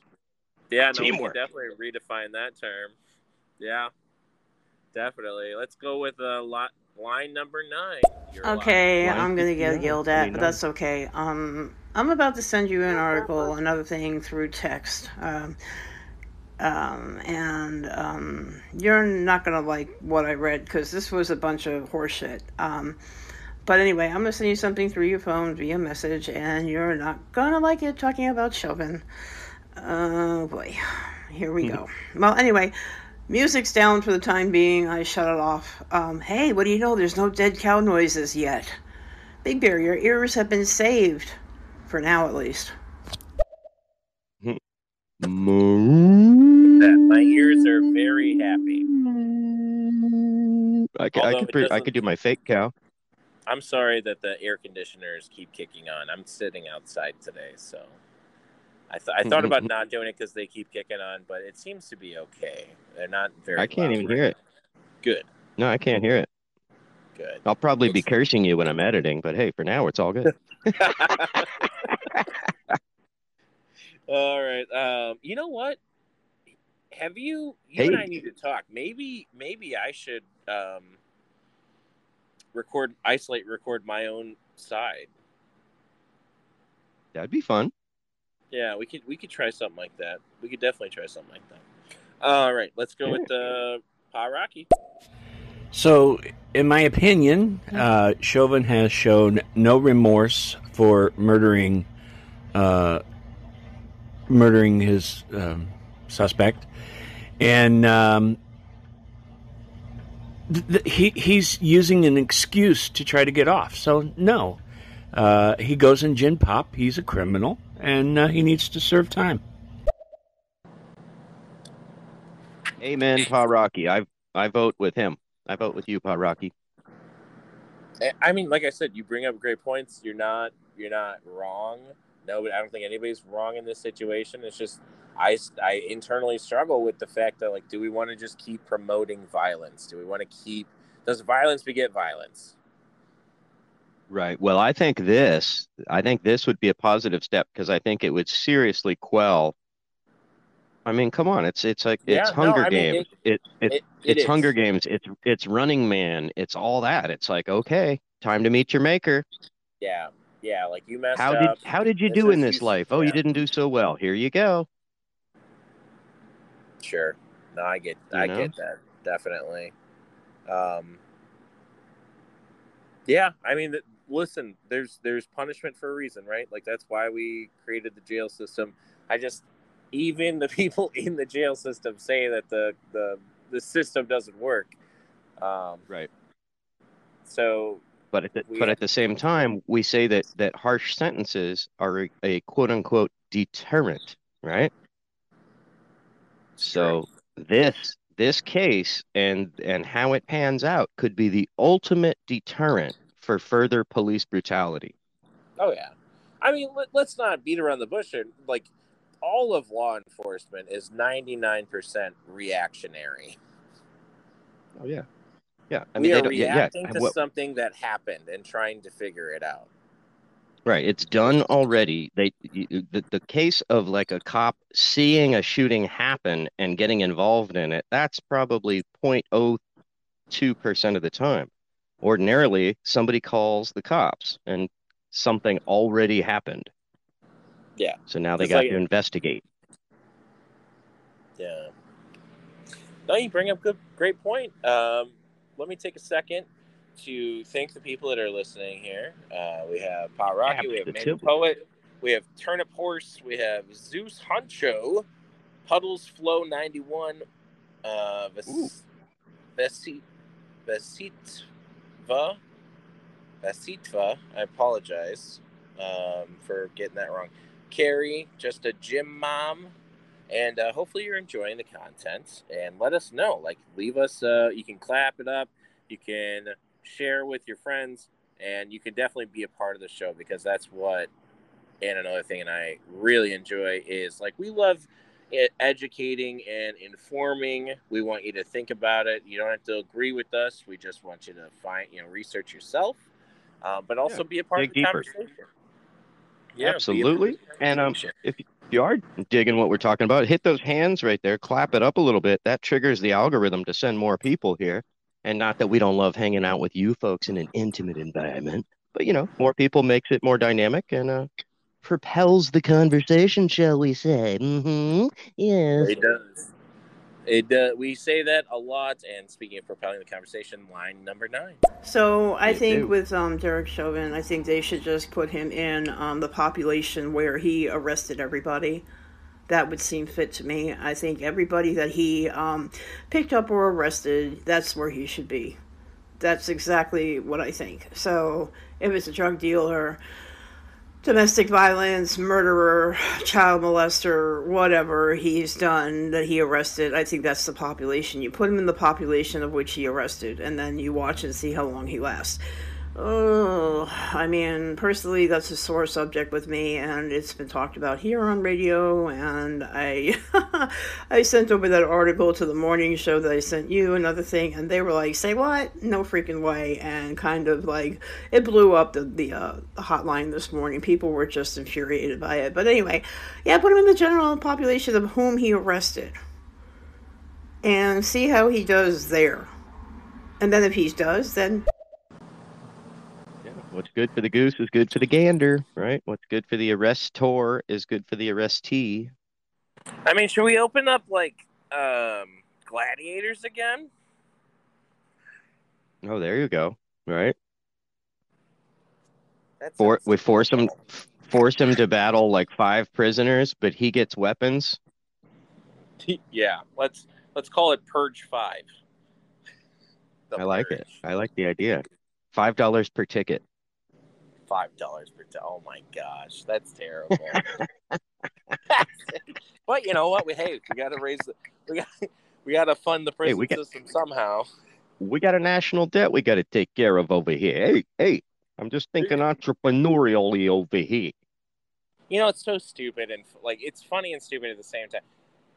Yeah, no, we Teamwork. can definitely redefine that term. Yeah, definitely. Let's go with uh, li- line number nine. You're Okay, Line I'm gonna 59, get yelled at, but that's okay. Um, I'm about to send you an article, another thing through text. Um, um, and um, you're not gonna like what I read because this was a bunch of horseshit. Um, but anyway, I'm gonna send you something through your phone via message, and you're not gonna like it talking about Chauvin. Oh boy, here we go. well, anyway, music's down for the time being. I shut it off. Um, hey, what do you know? There's no dead cow noises yet. Big Bear, your ears have been saved. For now, at least. My ears are very happy. I could, I Although could, it pre- I doesn't- could do my fake cow. I'm sorry that the air conditioners keep kicking on. I'm sitting outside today, so I, th- I thought about not doing it because they keep kicking on, but it seems to be okay. They're not very. I can't loud even right hear it. now. Good, No, I can't hear it. good. I'll probably be Looks- cursing you when I'm editing, but hey, for now it's all good. All right. Um, you know what? Have you? You and I need to talk. Maybe, maybe I should um, record, isolate, record my own side. That'd be fun. Yeah, we could we could try something like that. We could definitely try something like that. All right, let's go with uh, Pa Rocky. So, in my opinion, uh, Chauvin has shown no remorse for murdering, uh, murdering his um, suspect, and um, th- th- he he's using an excuse to try to get off. So, no, Uh, he goes in gin pop. He's a criminal, and uh, he needs to serve time. Amen, Pa Rocky. I I vote with him. I vote with you, Pa Rocky. I- I mean, like I said, you bring up great points. You're not you're not wrong. No, but I don't think anybody's wrong in this situation. It's just I I internally struggle with the fact that like, do we want to just keep promoting violence? Do we want to keep does violence beget violence? Right. Well, I think this, I think this would be a positive step because I think it would seriously quell. I mean, come on, it's it's like Yeah, it's no, Hunger I mean, Games. It, it, It, it it's is. Hunger Games. It's it's Running Man. It's all that. It's like, okay, time to meet your maker. Yeah, yeah. Like you messed How did how did you This do in this life? Oh, you didn't do so well. Here you go. Sure. No, I get You I know? get that definitely. Um Yeah, I mean listen, there's there's punishment for a reason, right? Like that's why we created the jail system. I just even the people in the jail system say that the the the system doesn't work. Um Right. so But at the, We but at the same time, we say that that harsh sentences are a, a quote unquote deterrent, right? So this this case and and how it pans out could be the ultimate deterrent for further police brutality. Oh yeah, I mean let, let's not beat around the bush. Here. Like all of law enforcement is ninety nine percent reactionary. Oh yeah, yeah. I we mean, they are don't. Yeah, reacting yeah. to What- something that happened and trying to figure it out. Right, it's done already. They the the case of like a cop seeing a shooting happen and getting involved in it, that's probably 0.02% of the time. Ordinarily, somebody calls the cops and something already happened. Yeah. So now they It's got like- to investigate. Yeah. No, you bring up good, great point. Um, let me take a second to thank the people that are listening here. Uh, we have Pa Rocky, we have Absolutely. Poet, we have Turnip Horse, we have Zeus Huncho, Puddles Flow 91, uh. Ves- Vesi- Vesitva, Vesitva. I apologize um, for getting that wrong. Carrie, just a gym mom, and uh, hopefully you're enjoying the content. And let us know. Like, leave us. Uh, you can clap it up. You can share with your friends, and you can definitely be a part of the show because that's what. And another thing, and I really enjoy is like we love educating and informing. We want you to think about it. You don't have to agree with us. We just want you to find, you know, research yourself, uh, but also Yeah, be a part dig of the deeper. conversation. be a part of Absolutely. the And, um, conversation. If you are digging what we're talking about, hit those hands right there, clap it up a little bit. That triggers the algorithm to send more people here. And not that we don't love hanging out with you folks in an intimate environment, but you know, more people makes it more dynamic and uh, propels the conversation, shall we say? Mm-hmm. Yes. It does. It does. We say that a lot. And speaking of propelling the conversation, line number nine. So I You think do. with um, Derek Chauvin, I think they should just put him in um, the population where he arrested everybody. That would seem fit to me. I think everybody that he um, picked up or arrested, that's where he should be. That's exactly what I think. So if it's a drug dealer, domestic violence, murderer, child molester, whatever he's done that he arrested, I think that's the population. You put him in the population of which he arrested, and then you watch and see how long he lasts. Oh, I mean, personally, that's a sore subject with me, and it's been talked about here on radio. And I, I sent over that article to the morning show that I sent you, another thing, and they were like, "Say what? No freaking way!" And kind of like it blew up the the, uh, hotline this morning. People were just infuriated by it. But anyway, yeah, put him in the general population of whom he arrested, and see how he does there. And then if he does, then. What's good for the goose is good for the gander, right? What's good for the arrestor is good for the arrestee. I mean, should we open up like um, gladiators again? Oh, there you go. Right. That's For we force him force him to battle like five prisoners, but he gets weapons. yeah, let's let's call it Purge Five. The I like it. I like the idea. Five dollars per ticket. Five dollars per ton. Oh my gosh, that's terrible. but you know what? We hey, we got to raise the we got we got to fund the prison we got- system somehow. We got a national debt we got to take care of over here. Hey, hey, I'm just thinking entrepreneurially over here. You know, it's so stupid and like it's funny and stupid at the same time.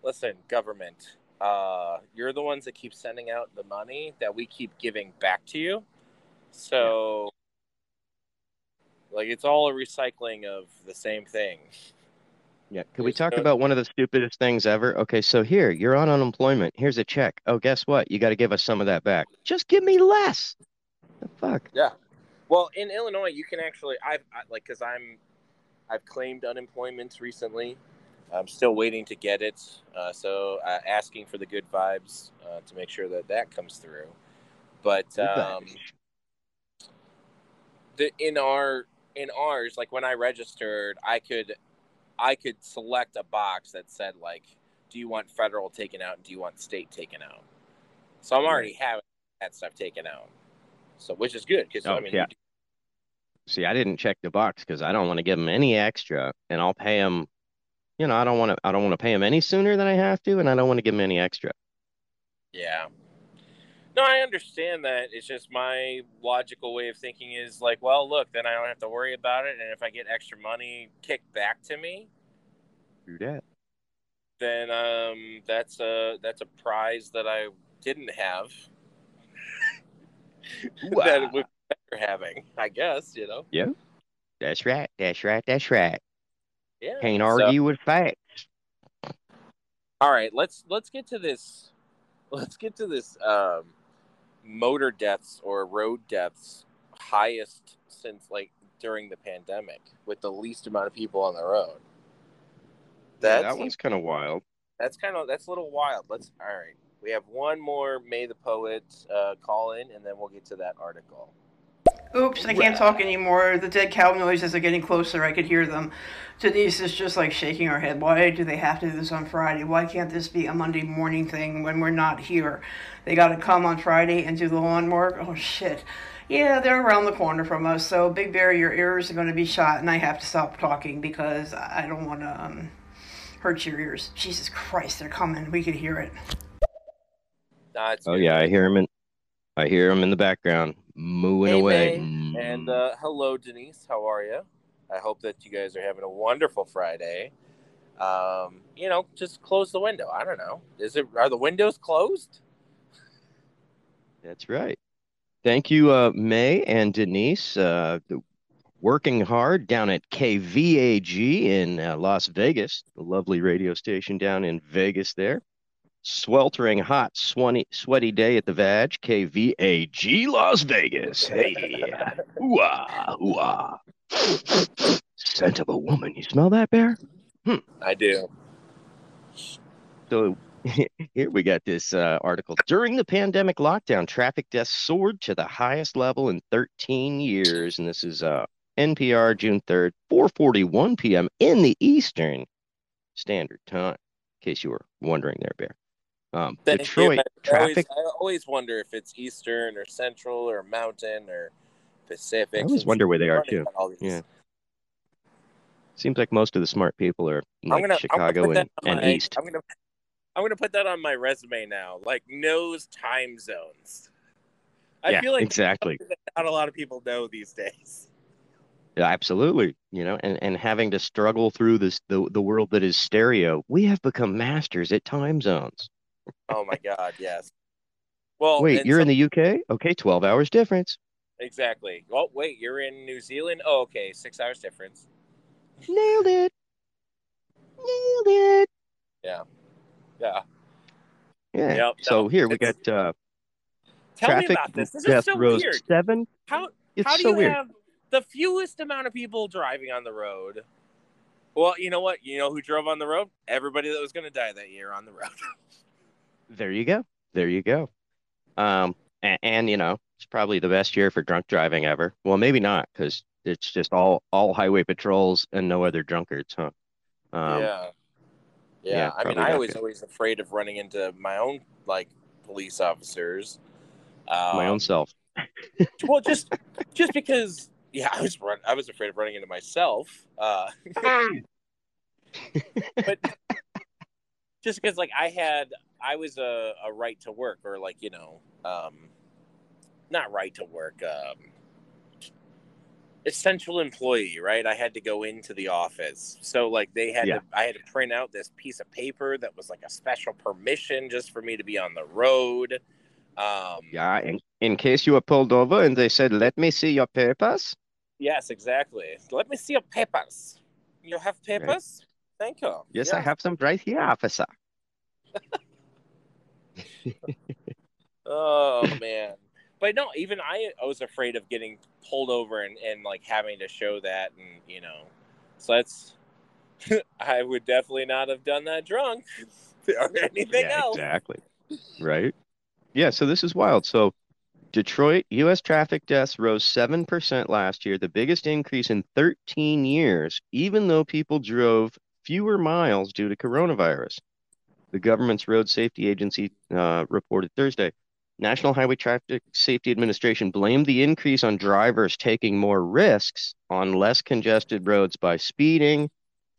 Listen, government, uh, you're the ones that keep sending out the money that we keep giving back to you. So, like, it's all a recycling of the same thing. Yeah. Could we talk no- about one of the stupidest things ever? Okay, so here, you're on unemployment. Here's a check. Oh, guess what? You got to give us some of that back. Just give me less. The fuck? Yeah. Well, in Illinois, you can actually, I've I, like, cause I'm, I've claimed unemployment recently. I'm still waiting to get it. Uh, so uh, asking for the good vibes uh, to make sure that that comes through. But um, the in our in ours, like when I registered, I could, I could select a box that said like, do you want federal taken out? and Do you want state taken out? So I'm already having that stuff taken out. So which is good because Oh, I mean, yeah. See, I didn't check the box because I don't want to give them any extra, and I'll pay them. You know, I don't want to. I don't want to pay them any sooner than I have to, and I don't want to give them any extra. Yeah. No, I understand that. It's just my logical way of thinking is like, well, look, then I don't have to worry about it. And if I get extra money kicked back to me, Do that. then um, that's a that's a prize that I didn't have that it would be better having. I guess you know. Yeah, that's right. That's right. That's right. Yeah. Can't so- argue with facts. all right, let's let's get to this. Let's get to this um, motor deaths or road deaths highest since like during the pandemic with the least amount of people on the road. Yeah, That that one's kind of wild. that's kind of that's a little wild. Let's all right. We have one more May the Poet uh, call in, and then we'll get to that article. Oops, I can't talk anymore. The dead cow noises are getting closer. I could hear them. Denise is just like shaking her head. Why do they have to do this on Friday? Why can't this be a Monday morning thing when we're not here? They got to come on Friday and do the lawn work? Oh, shit. Yeah, they're around the corner from us. So, Big Bear, your ears are going to be shot, and I have to stop talking because I don't want to um, hurt your ears. Jesus Christ, they're coming. We could hear it. Nah, Oh good. yeah, I hear them in. I hear him in the background mooing Hey, away. May, and uh, hello, Denise. How are you? I hope that you guys are having a wonderful Friday. Um, you know, just close the window. I don't know. Is it? Are the windows closed? That's right. Thank you, uh, May and Denise. Uh, working hard down at KVAG in uh, Las Vegas, the lovely radio station down in Vegas there. Sweltering hot, sweaty, sweaty day at the VAG, KVAG Las Vegas. Hey, ooh-ah, ooh-ah. Scent of a woman. You smell that, Bear? Hmm. I do. So here we got this uh, article. During the pandemic lockdown, traffic deaths soared to the highest level in 13 years. And this is uh, NPR, June 3rd, 4:41 p.m. in the Eastern Standard Time. In case you were wondering there, Bear. Um, Thank you. Detroit I always, traffic. I always wonder if it's Eastern or Central or Mountain or Pacific. I always wonder where they we're too. about all these. Yeah. Seems like most of the smart people are I'm like gonna, Chicago and, that and my, East. I'm gonna, I'm gonna put that on my resume now. Like knows time zones. I yeah, feel like exactly. not a lot of people know these days. Yeah, absolutely. You know, and, and having to struggle through this the, the world that is stereo, we have become masters at time zones. Oh my god, yes. Well, Wait, you're in the UK? Okay, 12 hours difference. exactly. Well, wait, you're in New Zealand. Oh, okay, six hours difference. Nailed it. Nailed it. Yeah. Yeah. Yep, so no, here we got uh, Tell traffic me about this. This death is so rose weird. seven. How It's how do so you weird. have the fewest amount of people driving on the road? Well, you know what? You know who drove on the road? Everybody that was going to die that year on the road. There you go. There you go. Um, and, and you know, it's probably the best year for drunk driving ever. Well, maybe not, because it's just all all highway patrols and no other drunkards, huh? Um, yeah. Yeah. yeah, I mean, I was good. always afraid of running into my own like police officers. Um, my own self. well, just just because yeah, I was run. I was afraid of running into myself. Uh, but just because, like, I had, I was a, a right to work, or like, you know, um, not right to work, um, essential employee, right? I had to go into the office, so like they had Yeah. to, I had to print out this piece of paper that was like a special permission just for me to be on the road. Um, Yeah, in, in case you were pulled over and they said, "Let me see your papers." Yes, exactly. Let me see your papers. You have papers? Thank you. Yes, I have some right here, officer. Oh man. But no, even I, I was afraid of getting pulled over and, and like having to show that and you know. So that's I would definitely not have done that drunk or anything Yeah, else. exactly. Right. Yeah, so this is wild. So Detroit US traffic deaths rose 7% last year, the biggest increase in 13 years, even though people drove fewer miles due to coronavirus. The government's road safety agency uh, reported Thursday. National Highway Traffic Safety Administration blamed the increase on drivers taking more risks on less congested roads by speeding,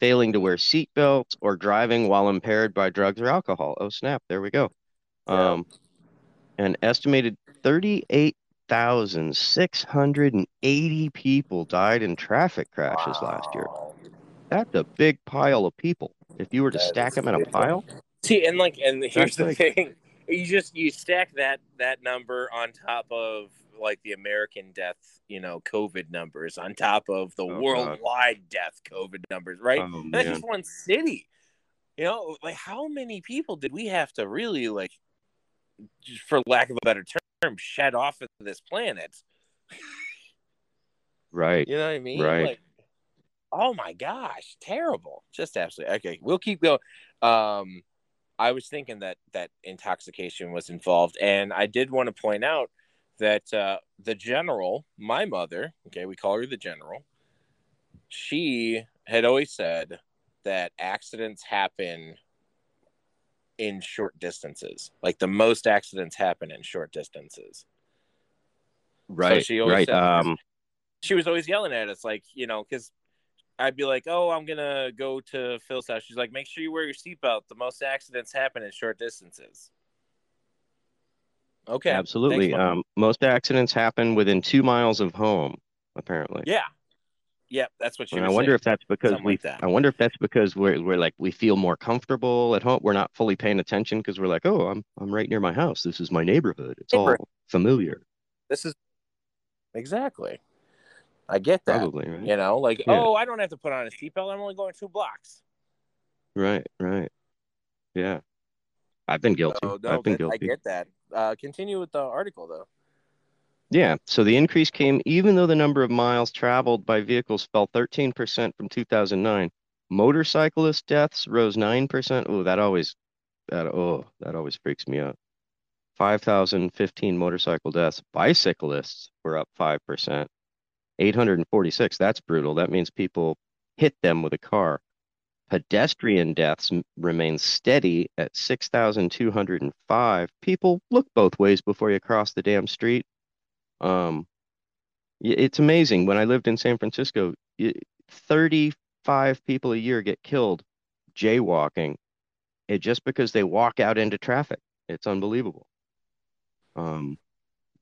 failing to wear seatbelts, or driving while impaired by drugs or alcohol. Oh, snap. There we go. Yeah. Um, an estimated 38,680 people died in traffic crashes last year. Wow. That's a big pile of people. If you were to That stack them in a pile, See, and like, and here's the like- thing: you just you stack that that number on top of like the American death, you know, COVID numbers, on top of the Oh, God. worldwide death COVID numbers, right? oh that's just one city. You know, like how many people did we have to really like, just for lack of a better term, shed off of this planet? right. You know what I mean? Right. Like, oh my gosh, terrible. Just absolutely okay. We'll keep going. Um, I was thinking that that intoxication was involved, and I did want to point out that uh, the general, my mother, okay, we call her the general. She had always said that accidents happen in short distances. Like the most accidents happen in short distances. Right. she always right. said- Um, she was always yelling at us, like, you know, because I'd be like, oh, I'm going to go to Phil's house. She's like, make sure you wear your seatbelt. The most accidents happen in short distances. Okay. absolutely. Thanks, Um, most accidents happen within two miles of home, apparently. yeah. Yeah, that's what she And I wonder saying. if that's because Something we. like that. I wonder if that's because we're we're like we feel more comfortable at home. We're not fully paying attention because we're like, oh, I'm I'm right near my house. This is my neighborhood. It's all familiar. This is exactly. I get that. Probably right. You know, like, Yeah. oh, I don't have to put on a seatbelt. I'm only going two blocks. Right. Right. Yeah. I've been guilty. So, no, I've been that- I get that. Uh, continue with the article, though. Yeah, so the increase came even though the number of miles traveled by vehicles fell 13% from 2009. Motorcyclist deaths rose 9%. Oh, that always that oh, that always freaks me out. 5,015 motorcycle deaths. Bicyclists were up 5%. 846. That's brutal. That means people hit them with a car. Pedestrian deaths remain steady at 6,205. People look both ways before you cross the damn street. Um, it's amazing. When I lived in San Francisco, 35 people a year get killed jaywalking, it just because they walk out into traffic. It's unbelievable. Um,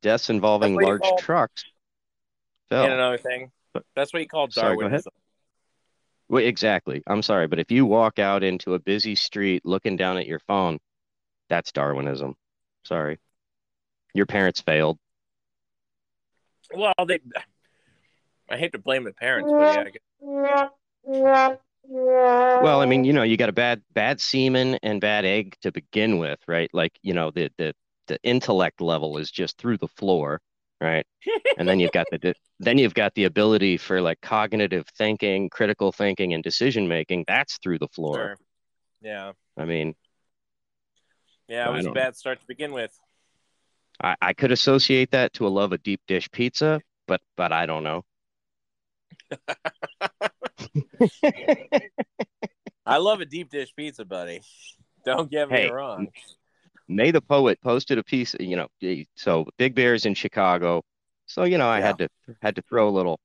deaths involving large trucks Oh. And another thing, that's what you call Sorry. Darwinism. Well, exactly. I'm sorry, but if you walk out into a busy street looking down at your phone, that's Darwinism. Sorry. Your parents failed. Well, they. I hate to blame the parents, but yeah, I guess. Well, I mean, you know, you got a bad bad semen and bad egg to begin with, right? Like, you know, the the the intellect level is just through the floor, right? And then you've got the then you've got the ability for like cognitive thinking, critical thinking, and decision making. That's through the floor. Sure. Yeah, I mean, yeah, it was a bad start to begin with. I, I could associate that to a love of deep dish pizza, but but I don't know. I love a deep dish pizza, buddy. Don't get me Hey, wrong. May the poet posted a piece, you know, so Big Bear's in Chicago. So, you know, I had to had to throw a little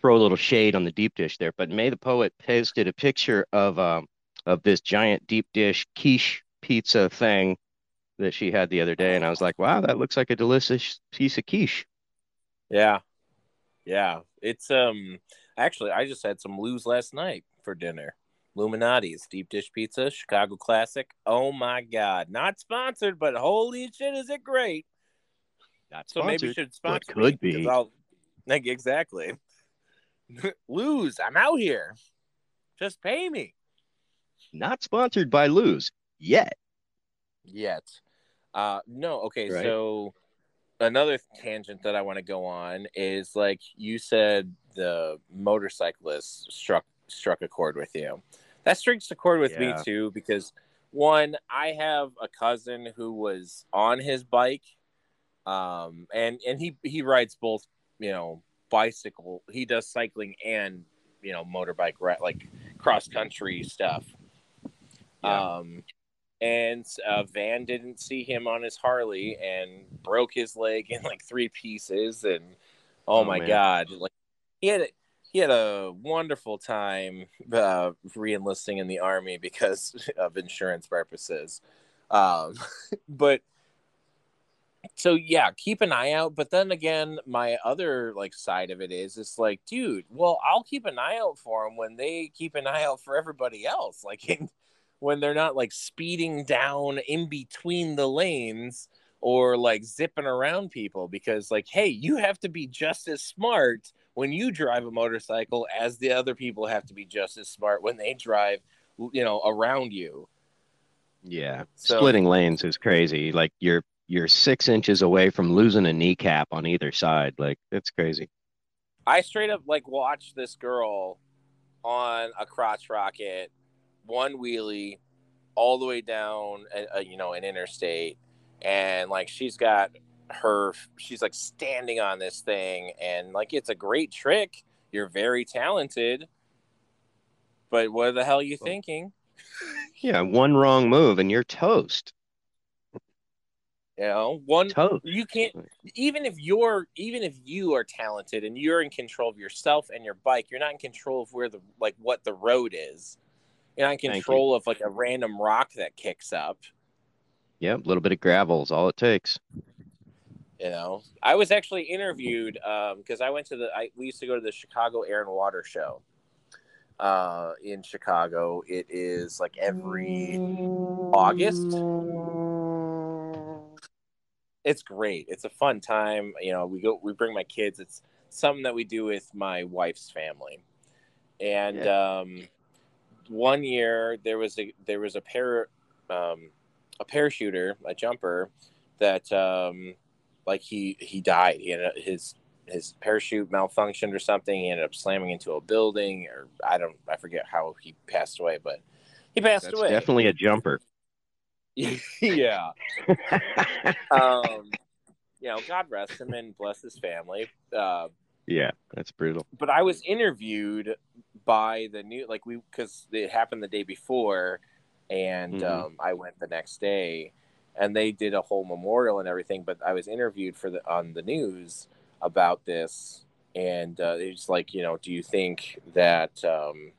throw a little shade on the deep dish there, but May the poet posted a picture of um of this giant deep dish quiche pizza thing that she had the other day, and I was like, wow, that looks like a delicious piece of quiche. Yeah. Yeah. It's um actually I just had some Lou's last night for dinner. Lou Malnati's deep dish pizza, Chicago classic. Oh my god. Not sponsored, but holy shit is it great. Not So maybe you should sponsor could be. Like exactly. Lou's. I'm out here. Just pay me. Not sponsored by Lou's yet. Yet. Uh no, okay, Right. so another tangent that I want to go on is like you said the motorcyclist struck struck a chord with you. That strikes a chord with me too because one, I have a cousin who was on his bike um and and he he rides both, you know, bicycle. He does cycling and, you know, motorbike ri- like cross country stuff. Yeah. Um and uh, Van didn't see him on his Harley and broke his leg in like three pieces. And oh, Oh, my man. god, like he had he had a wonderful time uh, reenlisting in the army because of insurance purposes. Um, but so yeah, keep an eye out. But then again, my other like side of it is, it's like, dude, well, I'll keep an eye out for them when they keep an eye out for everybody else. Like when they're not like speeding down in between the lanes or like zipping around people because like hey you have to be just as smart when you drive a motorcycle as the other people have to be just as smart when they drive you know around you Yeah. So- Splitting lanes is crazy. Like you're you're six inches away from losing a kneecap on either side. Like it's crazy. i straight up like watched this girl on a crotch rocket one wheelie all the way down uh, you know an interstate and like she's got her she's like standing on this thing and like it's a great trick you're very talented but what the hell are you Well- thinking Yeah, one wrong move and you're toast. you know one Toast. you can't even if you're even if you are talented and you're in control of yourself and your bike you're not in control of where the like what the road is you're not in you. control of like a random rock that kicks up Yep, a little bit of gravel is all it takes. You know? I was actually interviewed um because i went to the I, we used to go to the chicago air and water show uh in chicago. It is like every august. It's great. It's a fun time you know we go we bring my kids. It's something that we do with my wife's family. And um one year there was a there was a pair um a parachuter a jumper that um like he he died he ended up, his his parachute malfunctioned or something he ended up slamming into a building or i don't i forget how he passed away but he passed That's away definitely a jumper. yeah um you know god rest him and bless his family uh Yeah, that's brutal. but I was interviewed by the new like we because it happened the day before, and Mhm. um, I went the next day, and they did a whole memorial and everything. But I was interviewed for the on the news about this, and uh, it's like you know, do you think that um,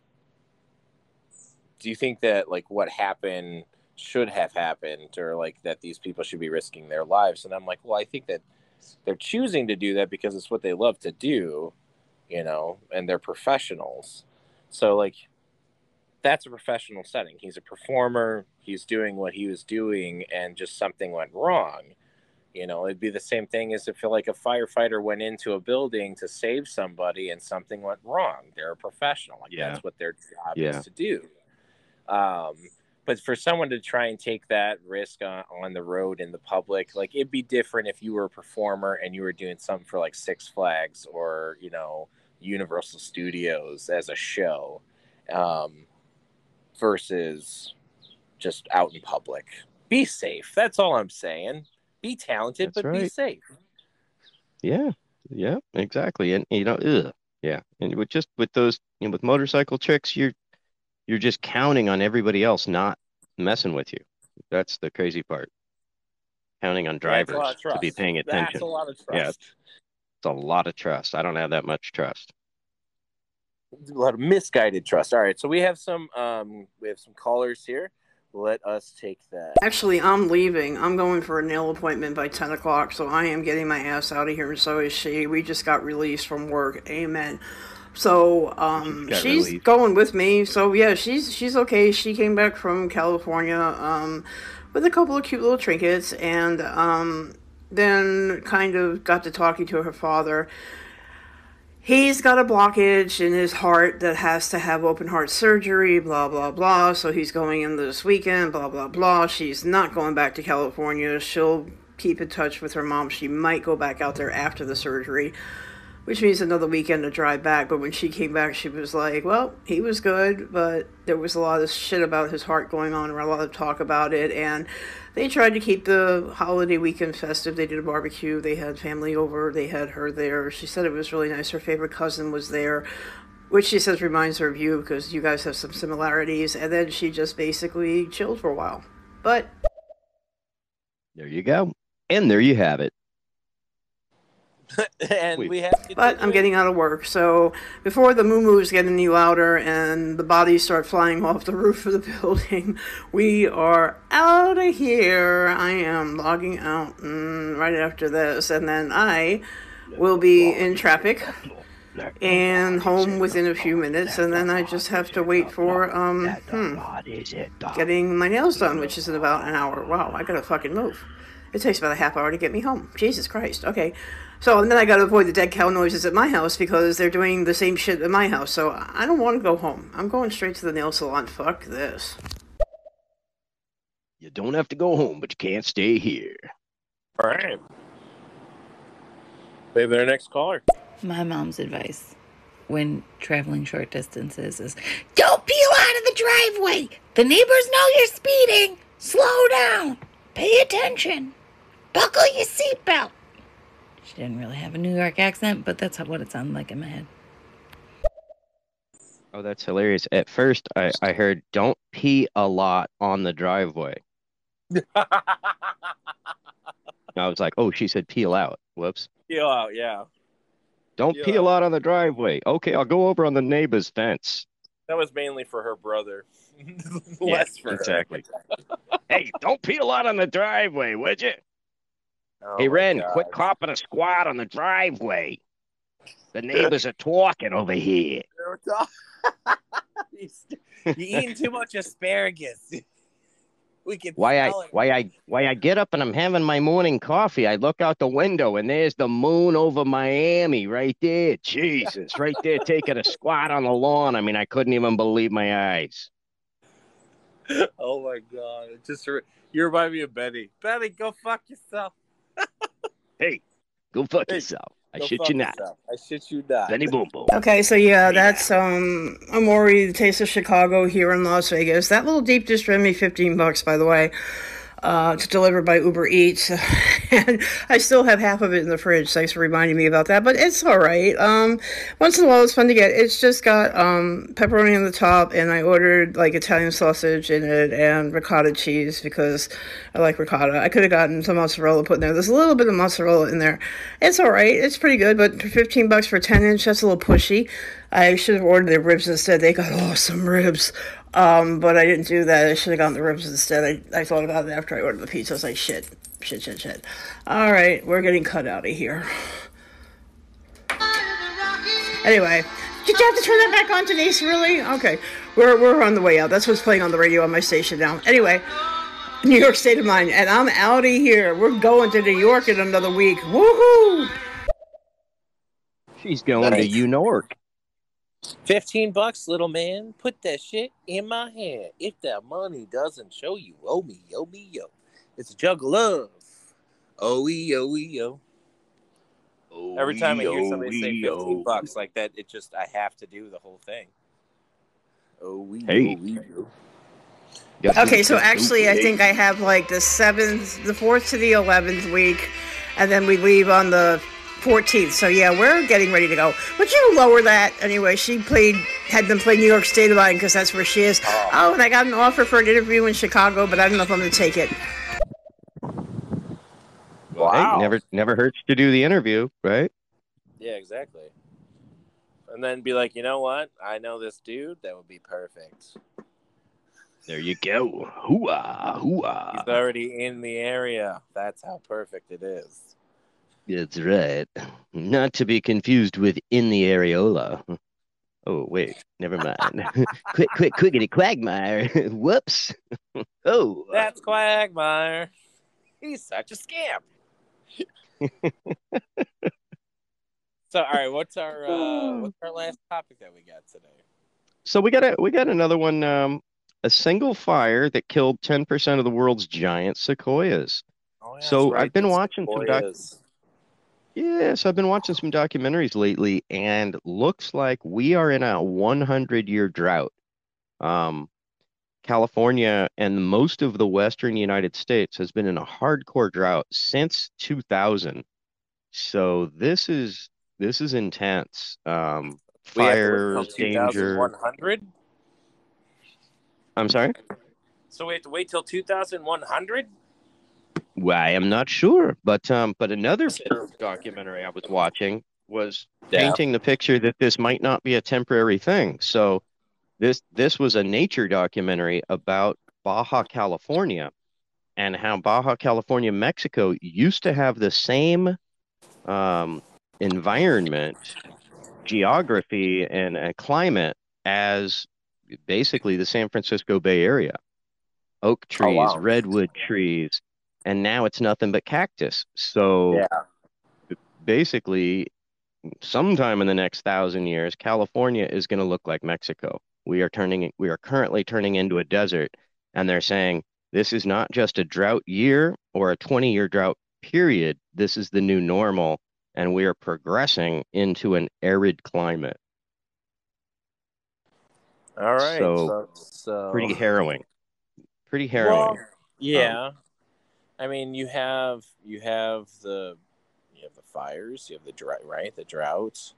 do you think that like what happened should have happened, or like that these people should be risking their lives? And I'm like, well, I think that they're choosing to do that because it's what they love to do you know, and they're professionals. So like that's a professional setting. He's a performer, he's doing what he was doing and just something went wrong. You know, it'd be the same thing as if like a firefighter went into a building to save somebody and something went wrong. They're a professional. Like Yeah. that's what their job Yeah. is to do. Um but for someone to try and take that risk on, on the road in the public, like it'd be different if you were a performer and you were doing something for like Six Flags or, you know, Universal Studios as a show um, versus just out in public. Be safe. That's all I'm saying. Be talented, That's but be safe. Yeah, yeah, exactly. And you know, ugh, yeah. And with just with those, you know, with motorcycle tricks, you're you're just counting on everybody else not messing with you. That's the crazy part. Counting on That's drivers to be paying That's attention. a lot of trust. Yeah. It's a lot of trust. I don't have that much trust. A lot of misguided trust. All right, so we have some um, we have some callers here. Let us take that. Actually, I'm leaving. I'm going for a nail appointment by 10 o'clock, so I am getting my ass out of here, and so is she. We just got released from work. Amen. So um, she's released. going with me. So yeah, she's she's okay. She came back from California um, with a couple of cute little trinkets, and um, then kind of got to talking to her father. He's got a blockage in his heart that has to have open heart surgery, blah, blah, blah. So he's going in this weekend, blah, blah, blah. She's not going back to California. She'll keep in touch with her mom. She might go back out there after the surgery, which means another weekend to drive back. But when she came back, she was like, well, he was good, but there was a lot of shit about his heart going on, or a lot of talk about it. And they tried to keep the holiday weekend festive. They did a barbecue. They had family over. They had her there. She said it was really nice. Her favorite cousin was there, which she says reminds her of you because you guys have some similarities. And then she just basically chilled for a while. But There you go. And there you have it. and Wait. we have. to but I'm getting out of work. So before the moo get any louder and the bodies start flying off the roof of the building, we are out of here. I am logging out mm, right after this, and then I will be in traffic and home within a few minutes, and then I just have to wait for um hmm, getting my nails done, which is in about an hour. Wow, I gotta fucking move. It takes about a half hour to get me home. Jesus Christ. Okay. So and then I gotta avoid the dead cow noises at my house because they're doing the same shit at my house. So I don't want to go home. I'm going straight to the nail salon. Fuck this. You don't have to go home, but you can't stay here. All right. We have our next caller. My mom's advice when traveling short distances is don't peel out of the driveway. The neighbors know you're speeding. Slow down. Pay attention. Buckle your seatbelt. She didn't really have a New York accent, but that's what it sounded like in my head. Oh, that's hilarious. At first, I, I heard don't pee a lot on the driveway. I was like, oh, she said peel out. Whoops. Peel out, yeah. Don't Peel peel out. out on the driveway. Okay, I'll go over on the neighbor's fence. That was mainly for her brother. Less for her. exactly. hey, don't peel out on the driveway, would you? Oh hey, Ren, God. quit copping a squat on the driveway. The neighbors are talking over here. You're eating too much asparagus. We can Why I it. why I why I get up and I'm having my morning coffee. I look out the window and there's the moon over Miami right there. Jesus, right there taking a squat on the lawn. I mean, I couldn't even believe my eyes. Oh my god! It just re- you remind me of Betty. Betty, go fuck yourself. Hey, go fuck Hey, yourself. I Go shit fuck you not. yourself. I shit you not. Benny Boom Boom. Okay, so yeah, that's um Amore, the Taste of Chicago here in Las Vegas. That little deep dish ran me fifteen bucks, by the way. Uh, to deliver by Uber Eats, and I still have half of it in the fridge. Thanks for reminding me about that, but it's all right. Um, once in a while, it's fun to get. It's just got um, pepperoni on the top, and I ordered like Italian sausage in it and ricotta cheese because I like ricotta. I could have gotten some mozzarella put in there. There's a little bit of mozzarella in there. It's all right. It's pretty good, but for 15 bucks for 10 inch, that's a little pushy. I should have ordered their ribs instead. They got awesome ribs. Um, but I didn't do that. I should have gotten the ribs instead. I, I thought about it after I ordered the pizza. I was like, shit, shit, shit, shit. All right, we're getting cut out of here. Anyway, did you have to turn that back on, Denise? Really? Okay, we're we're on the way out. That's what's playing on the radio on my station now. Anyway, New York State of Mind, and I'm out of here. We're going to New York in another week. Woohoo! She's going Nice. to New York. Fifteen bucks, little man. Put that shit in my hand. If that money doesn't show you, owe me, owe me, yo. It's a jug of love. Oh, oh, oh. Every time I hear somebody say fifteen bucks like that, it just I have to do the whole thing. Oh, Hey. oh. Okay, so actually, I think I have like the seventh, the fourth to the eleventh week, and then we leave on the fourteenth. So yeah, we're getting ready to go. Would you lower that anyway? She played, had them play New York State of Mind because that's where she is. Oh. oh, and I got an offer for an interview in Chicago, but I don't know if I'm going to take it. Wow. hey, never never hurts to do the interview, right? Yeah, exactly. and then be like, you know what? I know this dude. That would be perfect. There you go. Hooah, He's already in the area. That's how perfect it is. That's right. Not to be confused with in the areola. Oh, wait, never mind. quick, quick, quickity, quagmire. Whoops. oh, That's Quagmire. He's such a scamp. so, all right, what's our uh, what's our last topic that we got today? so we got a we got another one. Um, a single fire that killed 10% of the world's giant sequoias. Oh, yeah, So, that's I've been watching some doc- sequoias. Yeah, so I've been watching some documentaries lately, and looks like we are in a 100 year drought. Um, California and most of the western United States has been in a hardcore drought since 2000. So this is this is intense. Um, We have to fires, wait till danger. 100. I'm sorry. So we have to wait till 2100. Well, I am not sure, but um, but another documentary I was watching was Yeah. painting the picture that this might not be a temporary thing. So this this was a nature documentary about Baja California and how Baja California, Mexico used to have the same um, environment, geography, and uh, climate as basically the San Francisco Bay Area. Oak Oh, trees, wow. redwood trees, and now it's nothing but cactus. So Yeah. basically, sometime in the next thousand years, California is going to look like Mexico. We are turning, we are currently turning into a desert, and they're saying this is not just a drought year or a 20 year drought period. This is the new normal, and we are progressing into an arid climate. All right. So, So, so Pretty harrowing. Pretty harrowing. Well, um, yeah. I mean, you have you have the you have the fires, you have the drought, right? The droughts,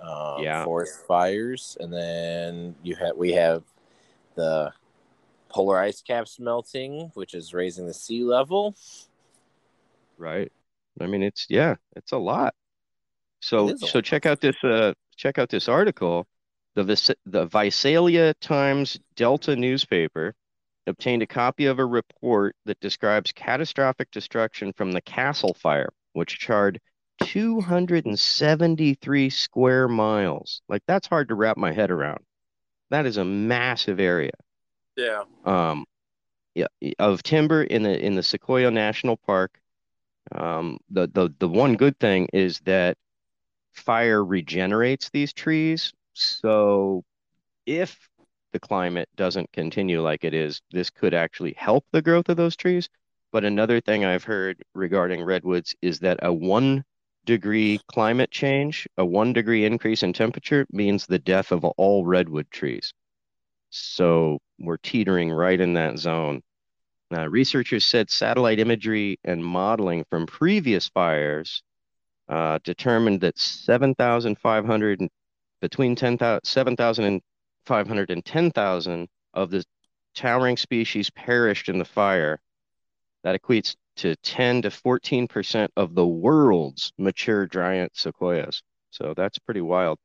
um, Yeah. forest fires, and then you have we have the polar ice caps melting, which is raising the sea level. Right. I mean, it's yeah, it's a lot. So a so lot. check out this uh check out this article. The Vis the Visalia Times Delta newspaper obtained a copy of a report that describes catastrophic destruction from the Castle Fire, which charred 273 square miles. Like that's hard to wrap my head around. That is a massive area Yeah. um, yeah, of timber in the in the Sequoia National Park. Um, the the the one good thing is that fire regenerates these trees. So if the climate doesn't continue like it is, this could actually help the growth of those trees. But another thing I've heard regarding redwoods is that a one degree climate change, a one degree increase in temperature means the death of all redwood trees. So we're teetering right in that zone. Uh, researchers said satellite imagery and modeling from previous fires uh, determined that 7,500 between 10,000 7,500 and 10,000 of the towering species perished in the fire. That equates to 10 to 14% of the world's mature giant sequoias. So that's pretty wild.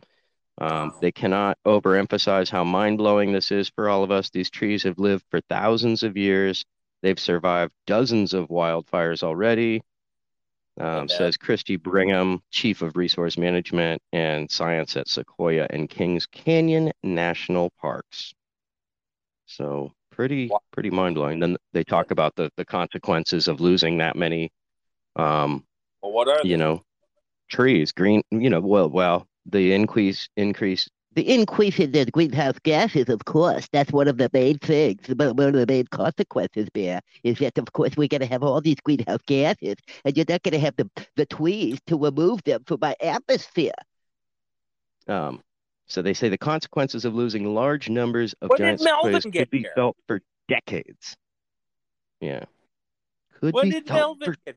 Um, they cannot overemphasize how mind-blowing this is for all of us. These trees have lived for thousands of years. They've survived dozens of wildfires already, um, Yeah. says Christy Brigham, Chief of Resource Management and Science at Sequoia and Kings Canyon National Parks. So pretty, pretty mind-blowing. Then they talk about the the consequences of losing that many, um, Well, what are you they? know, trees, green, you know, well, well, the increase, increase, The increase in the greenhouse gases, of course, that's one of the main things. But one of the main consequences there is that, of course, we're going to have all these greenhouse gases, and you're not going to have the, the trees to remove them from our atmosphere. um, so they say the consequences of losing large numbers of When giant Melvin sequoias could be here? felt for decades. Yeah. Could When be did felt Melvin for get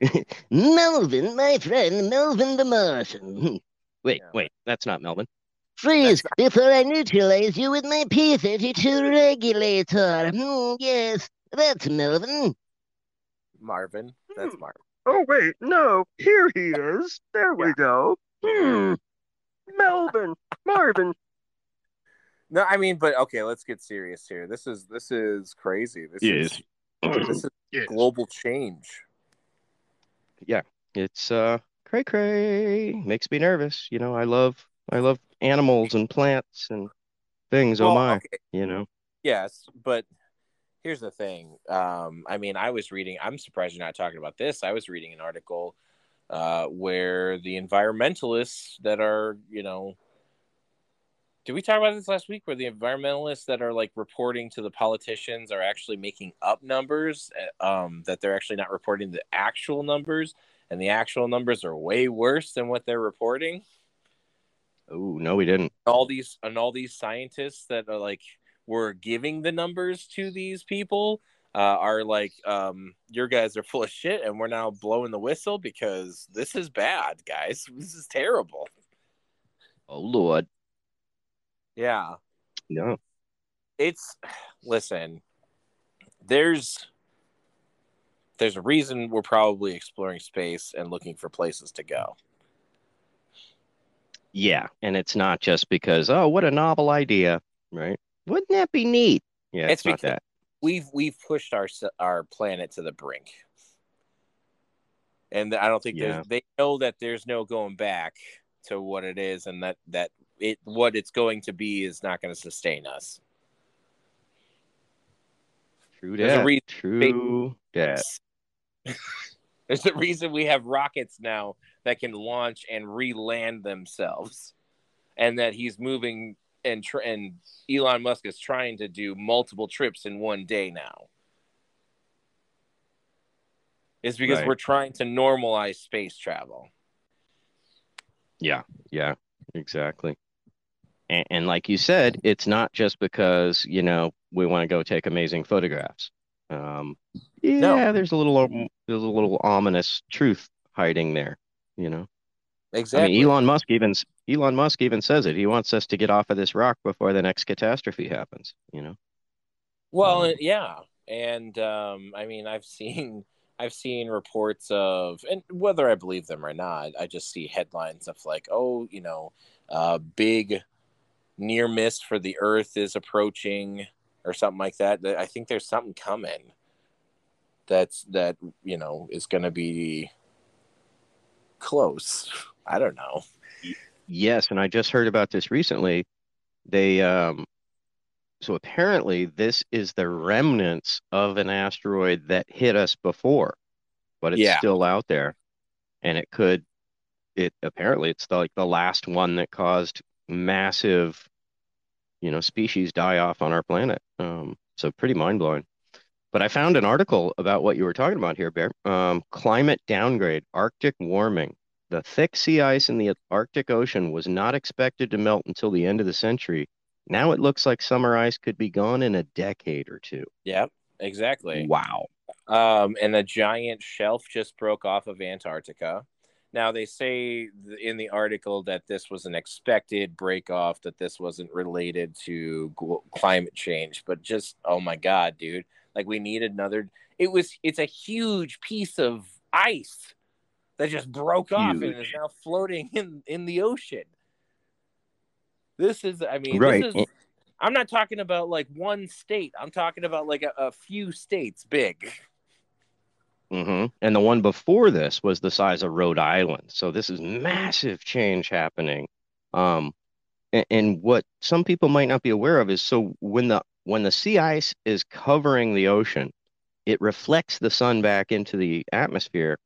Melvin, my friend, Melvin the Martian. Wait, Yeah. wait, that's not Melvin. Freeze before I neutralize you with my P-32 regulator. Hmm, yes, that's Melvin. Marvin? That's Hmm. Marvin. Oh wait, no, here he is. There we go. Hmm. Melbourne, Marvin. No, I mean, but okay, let's get serious here. This is this is crazy. This Yes. is this is global change. Yeah, it's uh cray cray. Makes me nervous. You know, I love I love animals and plants and things. Oh my, okay, you know. yes, but here's the thing. Um, I mean, I was reading. I'm surprised you're not talking about this. I was reading an article uh, where the environmentalists that are, you know, did we talk about this last week? Where the environmentalists that are like reporting to the politicians are actually making up numbers, uh, um, that they're actually not reporting the actual numbers, and the actual numbers are way worse than what they're reporting. Oh no, we didn't. all these and all these scientists that are like were giving the numbers to these people uh, are like um your guys are full of shit and we're now blowing the whistle because this is bad guys this is terrible Oh Lord. yeah No. it's listen there's there's a reason we're probably exploring space and looking for places to go Yeah, and it's not just because, oh, what a novel idea, right? Wouldn't that be neat? Yeah, It's it's, not that. we've we've pushed our our planet to the brink and i don't think Yeah. they know that there's no going back to what it is and that that it what it's going to be is not going to sustain us True that. True that. there's a reason we have rockets now that can launch and re-land themselves and that he's moving and tr- and Elon Musk is trying to do multiple trips in one day now is because Right. we're trying to normalize space travel Yeah, yeah, exactly. And, and like you said, it's not just because, you know, we want to go take amazing photographs. Um, yeah, No. there's a little there's a little ominous truth hiding there, you know. exactly I mean, Elon Musk even Elon Musk even says it. He wants us to get off of this rock before the next catastrophe happens, you know. Well, Um, yeah, and um, I mean, I've seen I've seen reports of, and whether I believe them or not, I just see headlines of like, oh, you know, uh, big near miss for the Earth is approaching, or something like that. That- I think there's something coming. That's that you know is going to be close. I don't know. Yes, and I just heard about this recently. They um so apparently this is the remnants of an asteroid that hit us before, but it's Yeah. still out there. And it could it apparently it's the, like the last one that caused massive, you know, species die off on our planet. Um so pretty mind-blowing. But I found an article about what you were talking about here, Bear. Um, climate downgrade, Arctic warming. The thick sea ice in the Arctic Ocean was not expected to melt until the end of the century. Now it looks like summer ice could be gone in a decade or two. Yep, exactly. Wow. Um, and a giant shelf just broke off of Antarctica. Now they say in the article that this was an expected break off, that this wasn't related to climate change, but just oh my god, dude! Like we need another. It was. It's a huge piece of ice that just broke off and is now floating in in the ocean. This is. I mean, Right. this is. I'm not talking about like one state. I'm talking about like a, a few states big. Hmm And the one before this was the size of Rhode Island. So this is massive change happening. Um, and, and what some people might not be aware of is so when the when the sea ice is covering the ocean, it reflects the sun back into the atmosphere,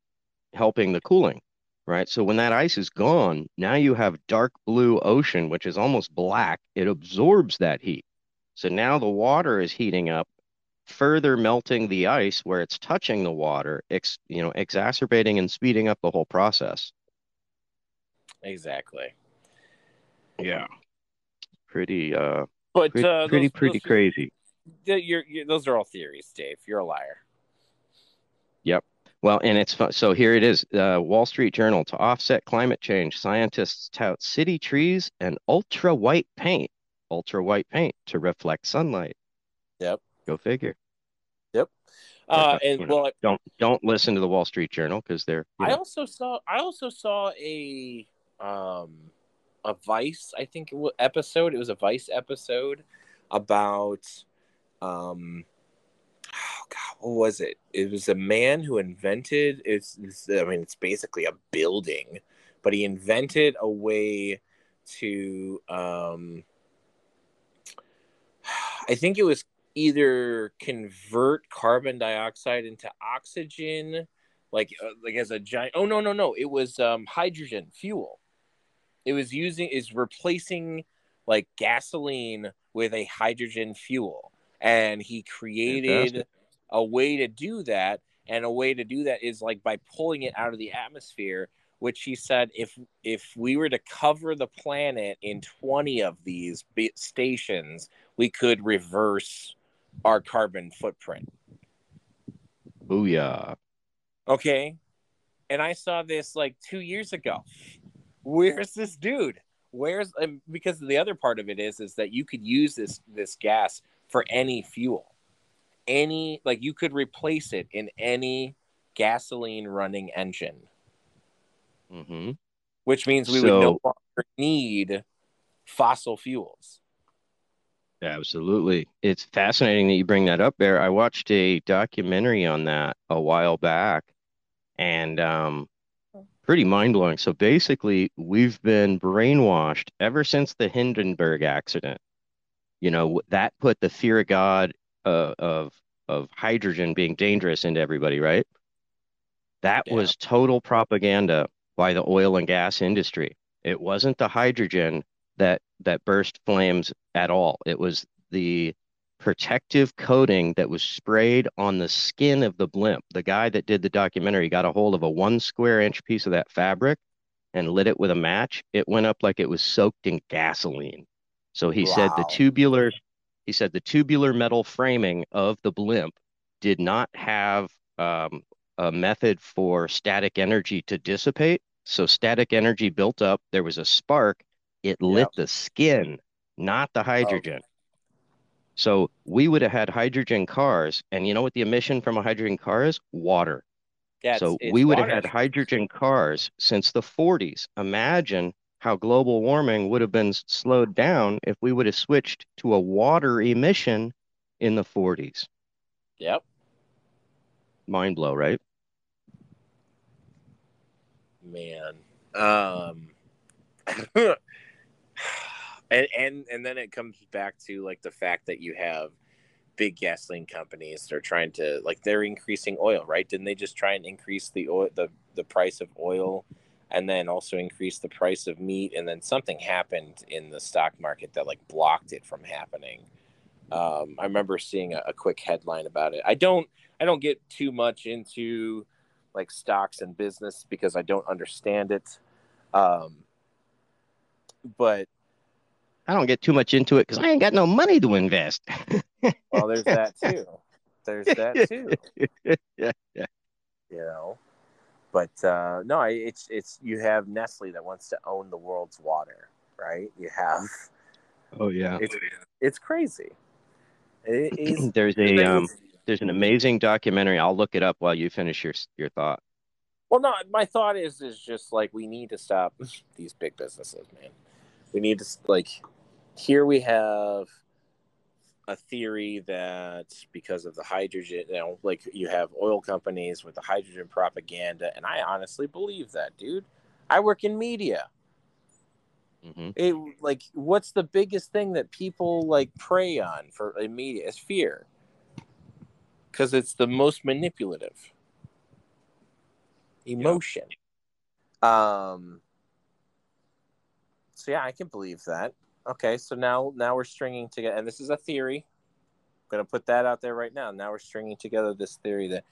helping the cooling, right? So when that ice is gone, now you have dark blue ocean, which is almost black. It absorbs that heat. So now the water is heating up further melting the ice where it's touching the water, ex, you know, exacerbating and speeding up the whole process. Exactly. Yeah. Pretty uh But pretty uh, pretty, those- pretty those- crazy. th- you're, you those are all theories, Dave. You're a liar. Yep. Well, and it's fun. So here it is. Uh, Wall Street Journal to offset climate change, scientists tout city trees and ultra white paint, ultra white paint to reflect sunlight. Yep. Go figure. Yep. Uh, Yeah, and you know, well, Don't don't listen to the Wall Street Journal because they're you I also saw I also saw a um a Vice, I think, it wa- episode. It was a Vice episode about, um, oh God, what was it? It was a man who invented. It's, it's I mean, it's basically a building, but he invented a way to, um, I think it was either convert carbon dioxide into oxygen like uh, like as a giant oh no no no it was um hydrogen fuel. It was using is replacing like gasoline with a hydrogen fuel. And he created Fantastic. a way to do that. And a way to do that is like by pulling it out of the atmosphere which he said if if we were to cover the planet in 20 of these stations we could reverse our carbon footprint. Booyah. okay? And i saw this like two years ago. Where's this dude? Where's and because the other part of it is is that you could use this this gas for any fuel. Any like you could replace it in any gasoline running engine. Hmm which means we would no longer need fossil fuels Absolutely. It's fascinating that you bring that up there. I watched a documentary on that a while back and um pretty mind-blowing. So basically, we've been brainwashed ever since the Hindenburg accident. You know, that put the fear of God uh, of of hydrogen being dangerous into everybody, right? That Yeah. was total propaganda by the oil and gas industry. It wasn't the hydrogen that that burst flames at all. It was the protective coating that was sprayed on the skin of the blimp. The guy that did the documentary got a hold of a one square inch piece of that fabric and lit it with a match. It went up like it was soaked in gasoline. So he said the Wow. tubular he said the tubular metal framing of the blimp did not have um, a method for static energy to dissipate. So static energy built up. There was a spark. It lit Yep. the skin, not the hydrogen. So we would have had hydrogen cars, and you know what the emission from a hydrogen car is? Water. yeah So it's, it's we would have had hydrogen cars since the 40s. Imagine how global warming would have been slowed down if we would have switched to a water emission in the 40s. yep Mind blow, right? man um and and and then it comes back to like the fact that you have big gasoline companies they're trying to like they're increasing oil right? Didn't they just try and increase the oil the, the price of oil and then also increase the price of meat? And then something happened in the stock market that like blocked it from happening. Um, i remember seeing a, a quick headline about it. I don't i don't get too much into like stocks and business because I don't understand it. Um, but I don't get too much into it because I ain't got no money to invest. well, there's that too. There's that too. yeah, yeah. You know, but uh, no, it's it's you have Nestle that wants to own the world's water, right? You have Oh yeah. it's it's crazy. It is. There's a um there's an amazing documentary. I'll look it up while you finish your your thought. Well, no, my thought is is just like we need to stop these big businesses, man. We need to like here we have a theory that because of the hydrogen, you know, like you have oil companies with the hydrogen propaganda, and I honestly believe that, dude. I work in media. hmm It like what's the biggest thing that people like prey on for in media is fear. Cuz it's the most manipulative emotion. Um So yeah, I can believe that. Okay, so now now we're stringing together and this is a theory. I'm going to put that out there right now. Now we're stringing together this theory that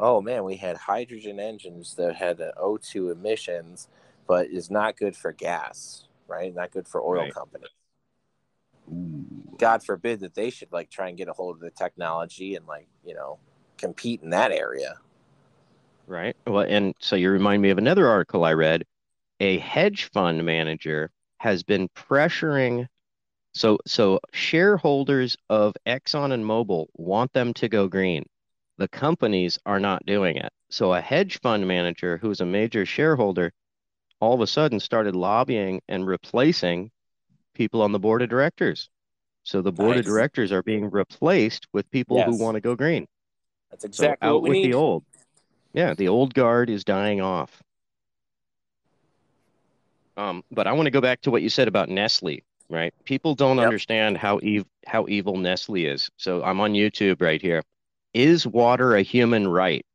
oh man, we had hydrogen engines that had uh, O2 emissions but is not good for gas, right? Not good for oil Right. companies. God forbid that they should like try and get a hold of the technology and like, you know, compete in that area. Right. Well, and so you remind me of another article I read. A hedge fund manager has been pressuring so so shareholders of Exxon and Mobil want them to go green. The companies are not doing it. So a hedge fund manager who's a major shareholder all of a sudden started lobbying and replacing people on the board of directors. So the board Nice. of directors are being replaced with people who want to go green. That's So exactly out what we with need. the old. Yeah, the old guard is dying off. Um, but I want to go back to what you said about Nestle, right? People don't Yep. understand how ev how evil Nestle is. So I'm on YouTube right here. Is water a human right?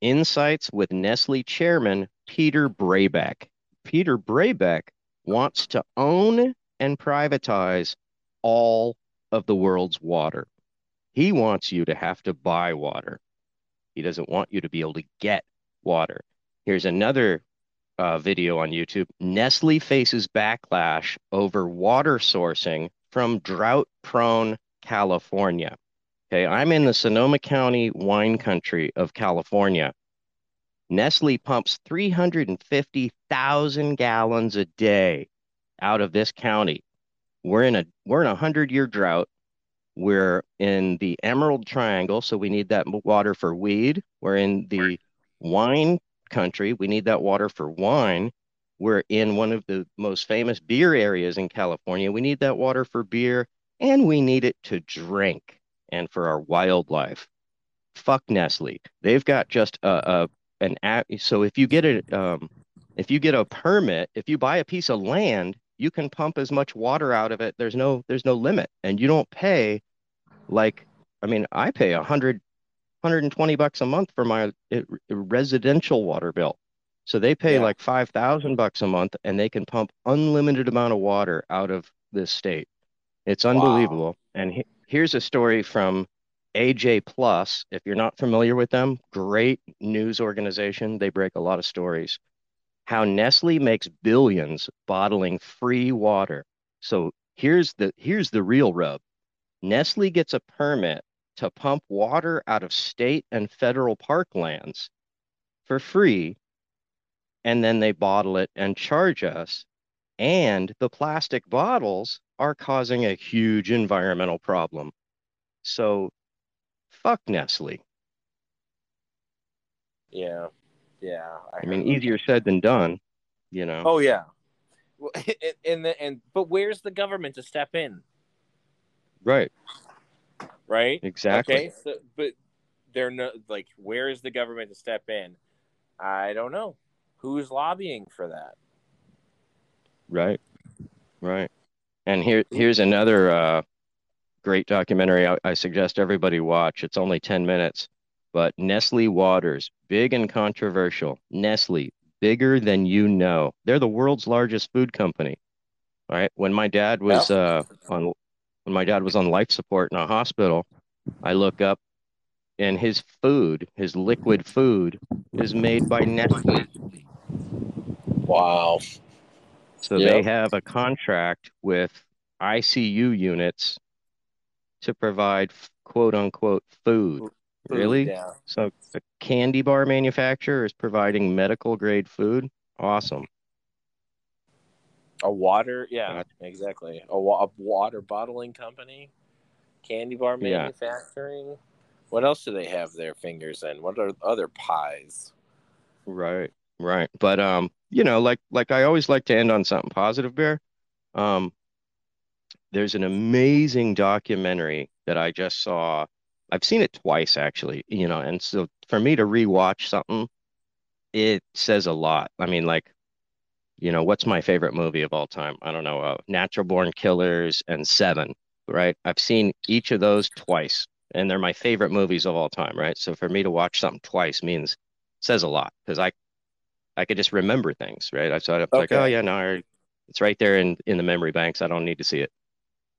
Insights with Nestle chairman Peter Brabeck. Peter Brabeck wants to own and privatize all of the world's water. He wants you to have to buy water. He doesn't want you to be able to get water. Here's another uh, video on YouTube. Nestle faces backlash over water sourcing from drought prone California. Okay, I'm in the Sonoma County wine country of California. Nestle pumps 350,000 gallons a day out of this county. We're in a we're in a 100-year drought. We're in the Emerald Triangle, so we need that water for weed. We're in the wine country. We need that water for wine. We're in one of the most famous beer areas in California. We need that water for beer and we need it to drink and for our wildlife. Fuck Nestle. They've got just a, a an app. So if you get a um, if you get a permit, if you buy a piece of land, you can pump as much water out of it. There's no there's no limit, and you don't pay like I mean I pay a hundred 120 bucks a month for my uh, residential water bill. So they pay Yeah. like 5,000 bucks a month and they can pump unlimited amount of water out of this state. It's unbelievable. And he- here's a story from AJ Plus. If you're not familiar with them, great news organization. They break a lot of stories. How Nestle makes billions bottling free water. So here's the here's the real rub. Nestle gets a permit to pump water out of state and federal parklands for free, and then they bottle it and charge us. And the plastic bottles are causing a huge environmental problem. So, fuck Nestle. Yeah, yeah. I mean, heard easier said than done, you know. Oh yeah. Well, and, and the, and but where's the government to step in? Right, Right. exactly. Okay. So, but they're no like, where is the government to step in? I don't know. Who's lobbying for that? Right, right. And here, here's another uh, great documentary I, I suggest everybody watch. It's only 10 minutes, but Nestle Waters, big and controversial. Nestle, bigger than you know. They're the world's largest food company. All right. When my dad was uh, on, when my dad was on life support in a hospital, I look up, and his food, his liquid food, is made by Nestle. Wow. So Yeah. they have a contract with ICU units to provide quote unquote food. Really? Yeah. So a candy bar manufacturer is providing medical grade food. Awesome. A water. Yeah. Exactly. A, wa- a water bottling company. Candy bar Yeah. manufacturing. What else do they have their fingers in? What are other pies? Right, right. But um, you know, like like I always like to end on something positive, Bear. Um, there's an amazing documentary that I just saw. I've seen it twice actually, you know, and so for me to rewatch something, it says a lot. I mean, like, you know, what's my favorite movie of all time? I don't know, uh, Natural Born Killers and Seven, right? I've seen each of those twice, and they're my favorite movies of all time, right? So for me to watch something twice means says a lot because I I could just remember things, right? I saw it, like, Okay. oh yeah, no, I it's right there in in the memory banks. I don't need to see it.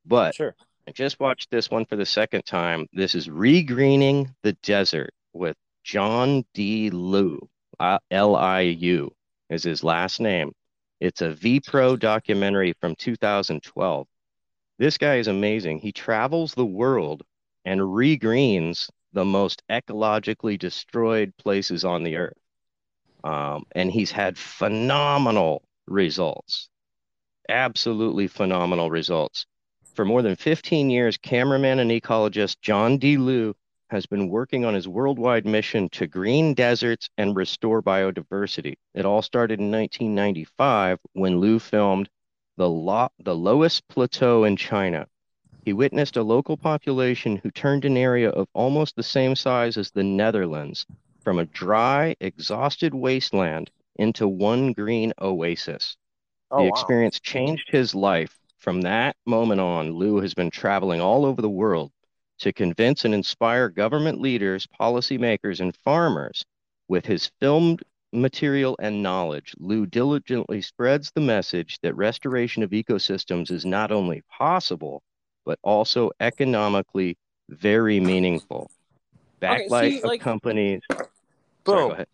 But Sure. I just watched this one for the second time. This is Regreening the Desert with John D. Liu, uh, L-I-U is his last name. It's a VPRO documentary from 2012. This guy is amazing. He travels the world and regreens the most ecologically destroyed places on the earth. Um, and he's had phenomenal results. Absolutely phenomenal results. For more than 15 years, cameraman and ecologist John D. Liu has been working on his worldwide mission to green deserts and restore biodiversity. It all started in 1995 when Liu filmed the, lo- the Loess Plateau in China. He witnessed a local population who turned an area of almost the same size as the Netherlands from a dry, exhausted wasteland into one green oasis. Oh, the wow. experience changed his life. From that moment on, Liu has been traveling all over the world to convince and inspire government leaders, policymakers, and farmers with his filmed material and knowledge. Liu diligently spreads the message that restoration of ecosystems is not only possible, but also economically very meaningful. Okay, Backlight see, of like- companies. Sorry, Boom. go ahead.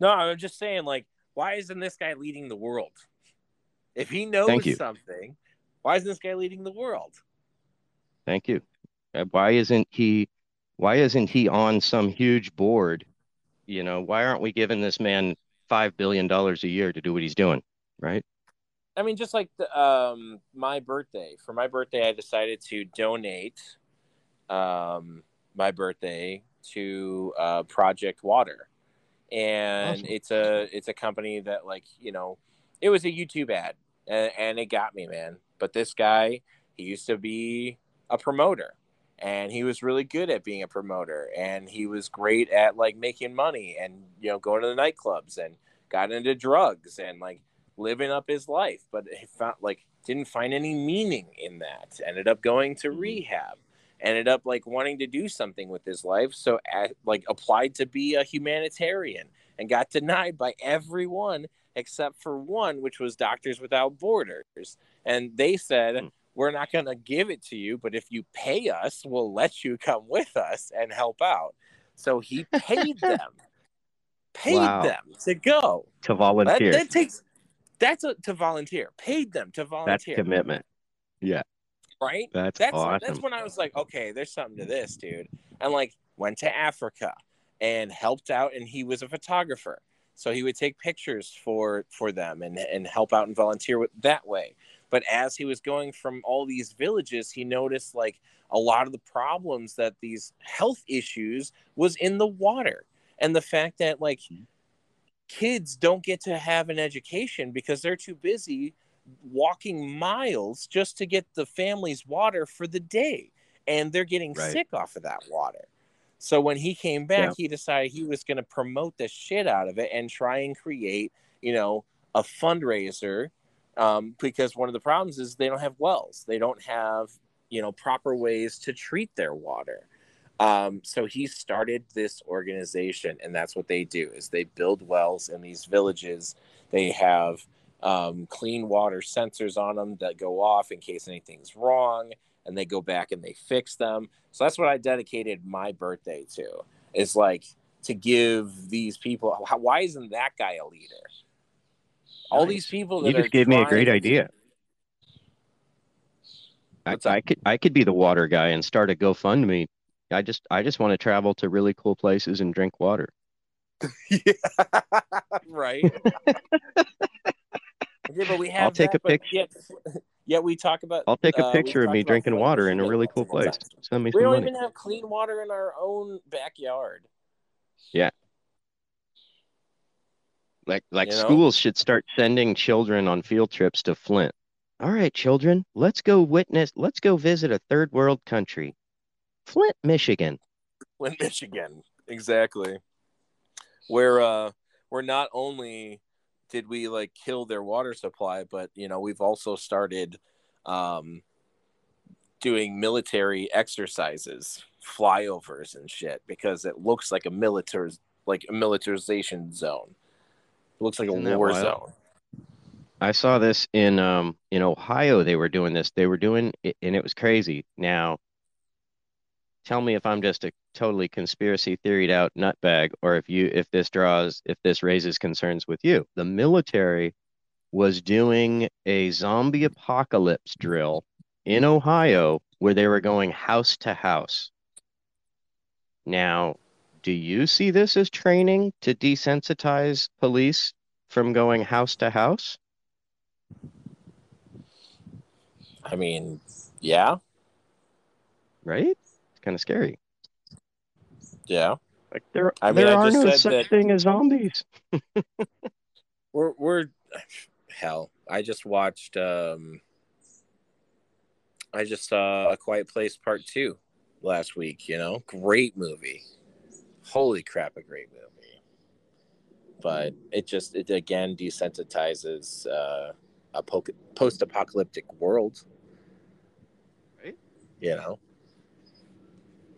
No, I'm just saying, like, why isn't this guy leading the world? If he knows something, why isn't this guy leading the world? Thank you. Uh, Why isn't he why isn't he on some huge board? You know, why aren't we giving this man five billion dollars a year to do what he's doing? Right? I mean, just like the, um, my birthday. For my birthday, I decided to donate um, my birthday to uh, Project Water, and Awesome. it's a it's a company that like you know, it was a YouTube ad, and, and it got me, man. But this guy, he used to be a promoter, and he was really good at being a promoter, and he was great at like making money and you know going to the nightclubs and got into drugs and like living up his life, but he found like didn't find any meaning in that. Ended up going to mm-hmm. rehab. Ended up like wanting to do something with his life, so at, like applied to be a humanitarian and got denied by everyone except for one, which was Doctors Without Borders, and they said. Hmm. We're not going to give it to you, but if you pay us, we'll let you come with us and help out. So he paid them, paid Wow. them to go. To volunteer. that takes that's a, to volunteer. Paid them to volunteer. That's commitment. Yeah, right? that's, That's awesome. that's when I was like, okay, there's something to this, dude. And like went to Africa and helped out, and he was a photographer, so he would take pictures for for them and and help out and volunteer with, that way. But as he was going from all these villages, he noticed like a lot of the problems that these health issues was in the water and the fact that like hmm. kids don't get to have an education because they're too busy walking miles just to get the family's water for the day and they're getting Right. sick off of that water so when he came back Yeah. he decided he was going to promote the shit out of it and try and create you know a fundraiser um, because one of the problems is they don't have wells. They don't have you know proper ways to treat their water. Um, so he started this organization and that's what they do is they build wells in these villages. They have um, clean water sensors on them that go off in case anything's wrong and they go back and they fix them. So that's what i dedicated my birthday to is like to give these people why isn't that guy a leader all these people that You just are gave me a great trying- idea. I, I could I could be the water guy and start a GoFundMe. I just I just want to travel to really cool places and drink water. yeah, right. okay, but we have. I'll take that, a picture. Yet, yet we talk about. I'll take a uh, picture of me drinking water in a really cool place. times. Send me We some don't money. even have clean water in our own backyard. Like like You know? schools should start sending children on field trips to Flint. All right, children, let's go witness, let's go visit a third world country. Flint, Michigan. Flint, Michigan. Exactly. Where uh where not only did we like kill their water supply, but you know, we've also started um doing military exercises, flyovers and shit, because it looks like a military like a militarization zone. It looks like Isn't a war wild? zone. I saw this in um in Ohio. They were doing this. They were doing it, and it was crazy. Now, tell me if I'm just a totally conspiracy theoried out nutbag, or if you if this draws if this raises concerns with you. The military was doing a zombie apocalypse drill in Ohio where they were going house to house. Now, do you see this as training to desensitize police from going house to house? I mean, yeah. right? It's kind of scary. Yeah, Like there, I mean, there I are just no said such that- thing as zombies. we're we're hell. I just watched. um I just saw A Quiet Place Part Two last week. You know, great movie. Holy crap, a great movie. But it just it again desensitizes uh, a po- post-apocalyptic world. Right. You know.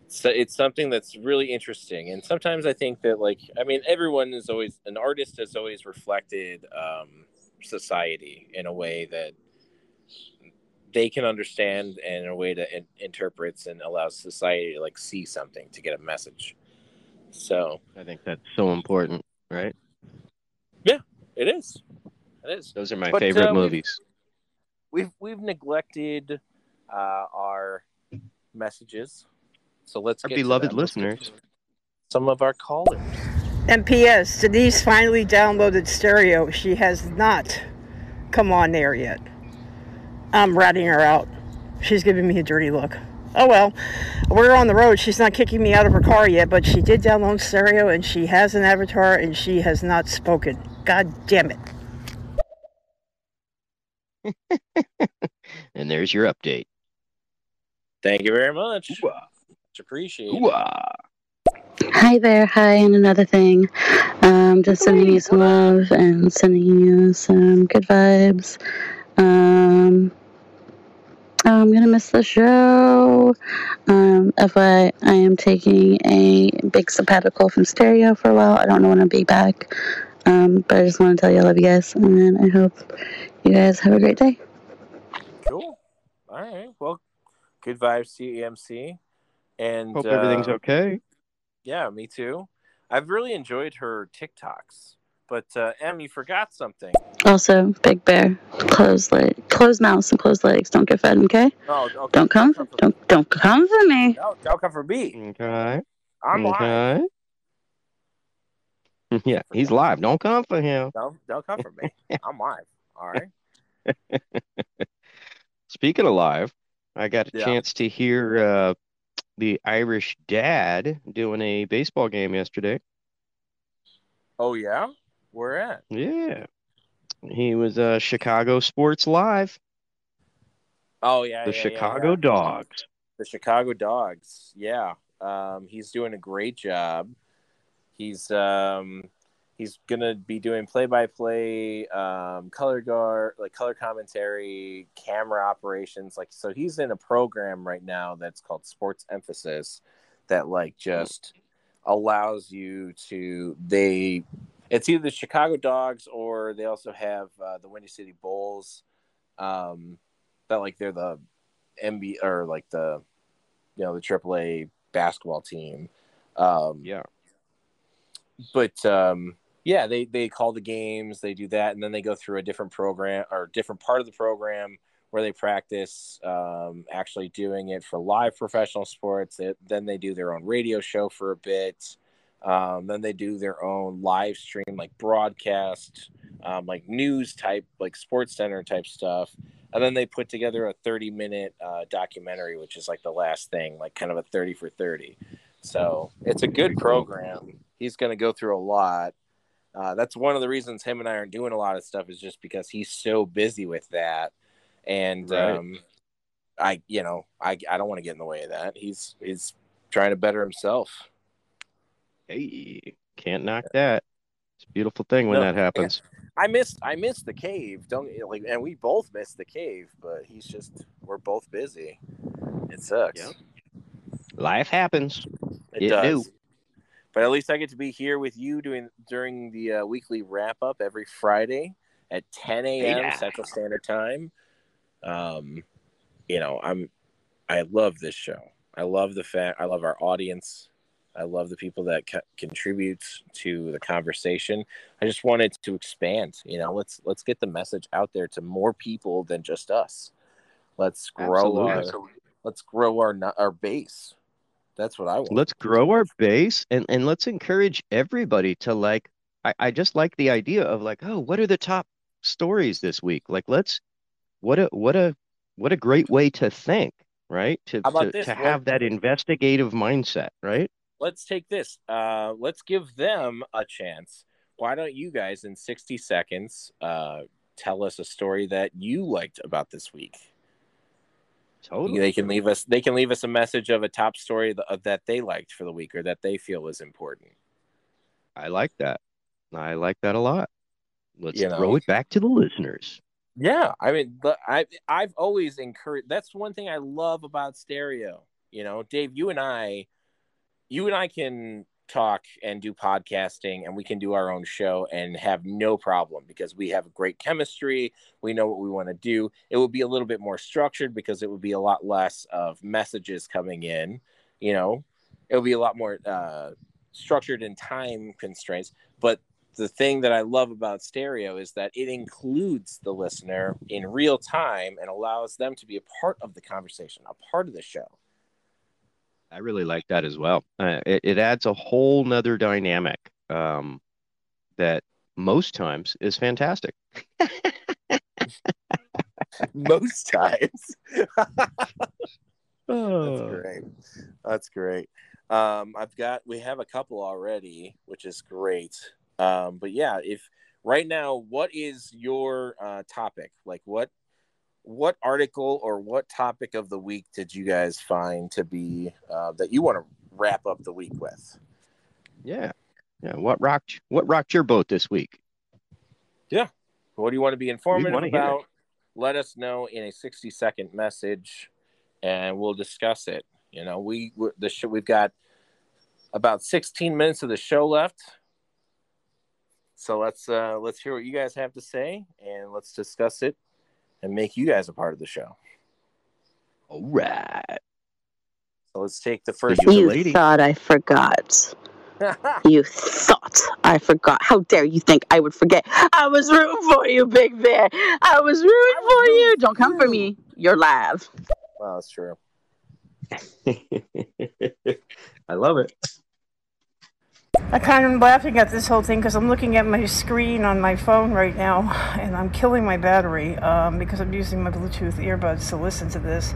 So it's something that's really interesting, and sometimes I think that, like, I mean, everyone is always an artist has always reflected um, society in a way that they can understand and in a way that in- interprets and allows society to like see something to get a message. So I think that's so important, right? Yeah, it is. It is. Those are my But, favorite uh, we've- movies. We've we've neglected uh, our messages, so let's Our get beloved them. Let's get to listeners. Some of our callers. And P.S. Denise finally downloaded stereo. She has not come on there yet. I'm ratting her out. She's giving me a dirty look. Oh well, we're on the road. She's not kicking me out of her car yet, but she did download stereo and she has an avatar and she has not spoken. God damn it. And there's your update. Thank you very much. Much appreciated. Hi there, hi, and another thing. Um, just sending you some love and sending you some good vibes. Um, I'm gonna miss the show. Um, FYI, I am taking a big sabbatical from stereo for a while. I don't know when I'll be back. Um, but I just want to tell you I love you guys, and I hope you guys have a great day. Cool. All right. Well, good vibes to EMC. And Hope everything's uh, okay. Yeah, me too. I've really enjoyed her TikToks. But uh, Em, you forgot something. Also, Big Bear, close leg, close mouths and close legs. Don't get fed, okay? Oh, okay. Don't come, for don't don't come for me. No, don't come for me. Okay. I'm live. Yeah, he's live. Don't come for him. Don't, don't come for me. I'm live. All right. Speaking of live, I got a Yeah. chance to hear uh, the Irish dad doing a baseball game yesterday. Oh yeah. Where at? Yeah. He was uh, Chicago Sports Live, Oh yeah. the yeah, Chicago yeah. Dogs. The Chicago Dogs. Yeah. Um, he's doing a great job. He's um, he's gonna be doing play by play, um, color guard, like color commentary, camera operations. Like so, he's in a program right now that's called Sports Emphasis, that like just allows you to they. It's either the Chicago Dogs or they also have uh, the Windy City Bulls. Um, that like they're the MB or like the you know the AAA basketball team. Um, Yeah. but um, yeah, they they call the games, they do that, and then they go through a different program or different part of the program where they practice um, actually doing it for live professional sports. Then they do their own radio show for a bit. Um, then they do their own live stream, like broadcast, um, like news type, like Sports Center type stuff. And then they put together a 30 minute uh, documentary, which is like the last thing, like kind of a 30 for 30. So it's a good program. He's going to go through a lot. Uh, that's one of the reasons him and I aren't doing a lot of stuff is just because he's so busy with that. And Right. um, I, you know, I, I don't want to get in the way of that. He's, he's trying to better himself. Hey, can't knock that. It's a beautiful thing when No, that happens. I missed I missed the cave. Don't like, and we both missed the cave, but he's just we're both busy. It sucks. Yep. Life happens. It, It does. do. But at least I get to be here with you doing during the uh, weekly wrap up every Friday at 10 a.m. Yeah. Central Standard Time. Um, you know, I'm I love this show. I love the fact I love our audience. I love the people that co- contribute to the conversation. I just wanted to expand. You know, let's let's get the message out there to more people than just us. Let's grow Absolutely. our let's grow our our base. That's what I want. Let's grow our base and, and let's encourage everybody to like I, I just like the idea of like, oh, what are the top stories this week? Like let's what a what a what a great way to think, right? To to, to have that investigative mindset, right? Let's take this. Uh, let's give them a chance. Why don't you guys, in 60 seconds, uh, tell us a story that you liked about this week? Totally. They can leave us. They can leave us a message of a top story that, that they liked for the week or that they feel was important. I like that. I like that a lot. Let's You know. throw it back to the listeners. Yeah, I mean, I I've always encouraged. That's one thing I love about stereo. You know, Dave, you and I, you and I can talk and do podcasting, and we can do our own show and have no problem because we have great chemistry. We know what we want to do. It would be a little bit more structured because it would be a lot less of messages coming in. You know, it would be a lot more uh, structured in time constraints. But the thing that I love about stereo is that it includes the listener in real time and allows them to be a part of the conversation, a part of the show. I really like that as well. Uh, it, it adds a whole nother dynamic um, that most times is fantastic. Most times. That's Oh. great. That's great. Um, I've got we have a couple already, which is great. Um, but yeah, if right now, what is your uh, topic? Like what what article or what topic of the week did you guys find to be uh, that you want to wrap up the week with? Yeah. Yeah. What rocked what rocked your boat this week? Yeah. What do you want to be informative wanna hear it. about? Let us know in a 60 second message and we'll discuss it. You know, we the show we've got about 16 minutes of the show left. So let's uh let's hear what you guys have to say and let's discuss it and make you guys a part of the show. All right. So let's take the first You're the You lady. thought I forgot. You thought I forgot. How dare you think I would forget? I was rooting for you, Big Bear. I was rooting was for you. rooting Don't for come for me. You're live. Well, that's true. I love it. I kind of am laughing at this whole thing because I'm looking at my screen on my phone right now and I'm killing my battery um, because I'm using my Bluetooth earbuds to listen to this.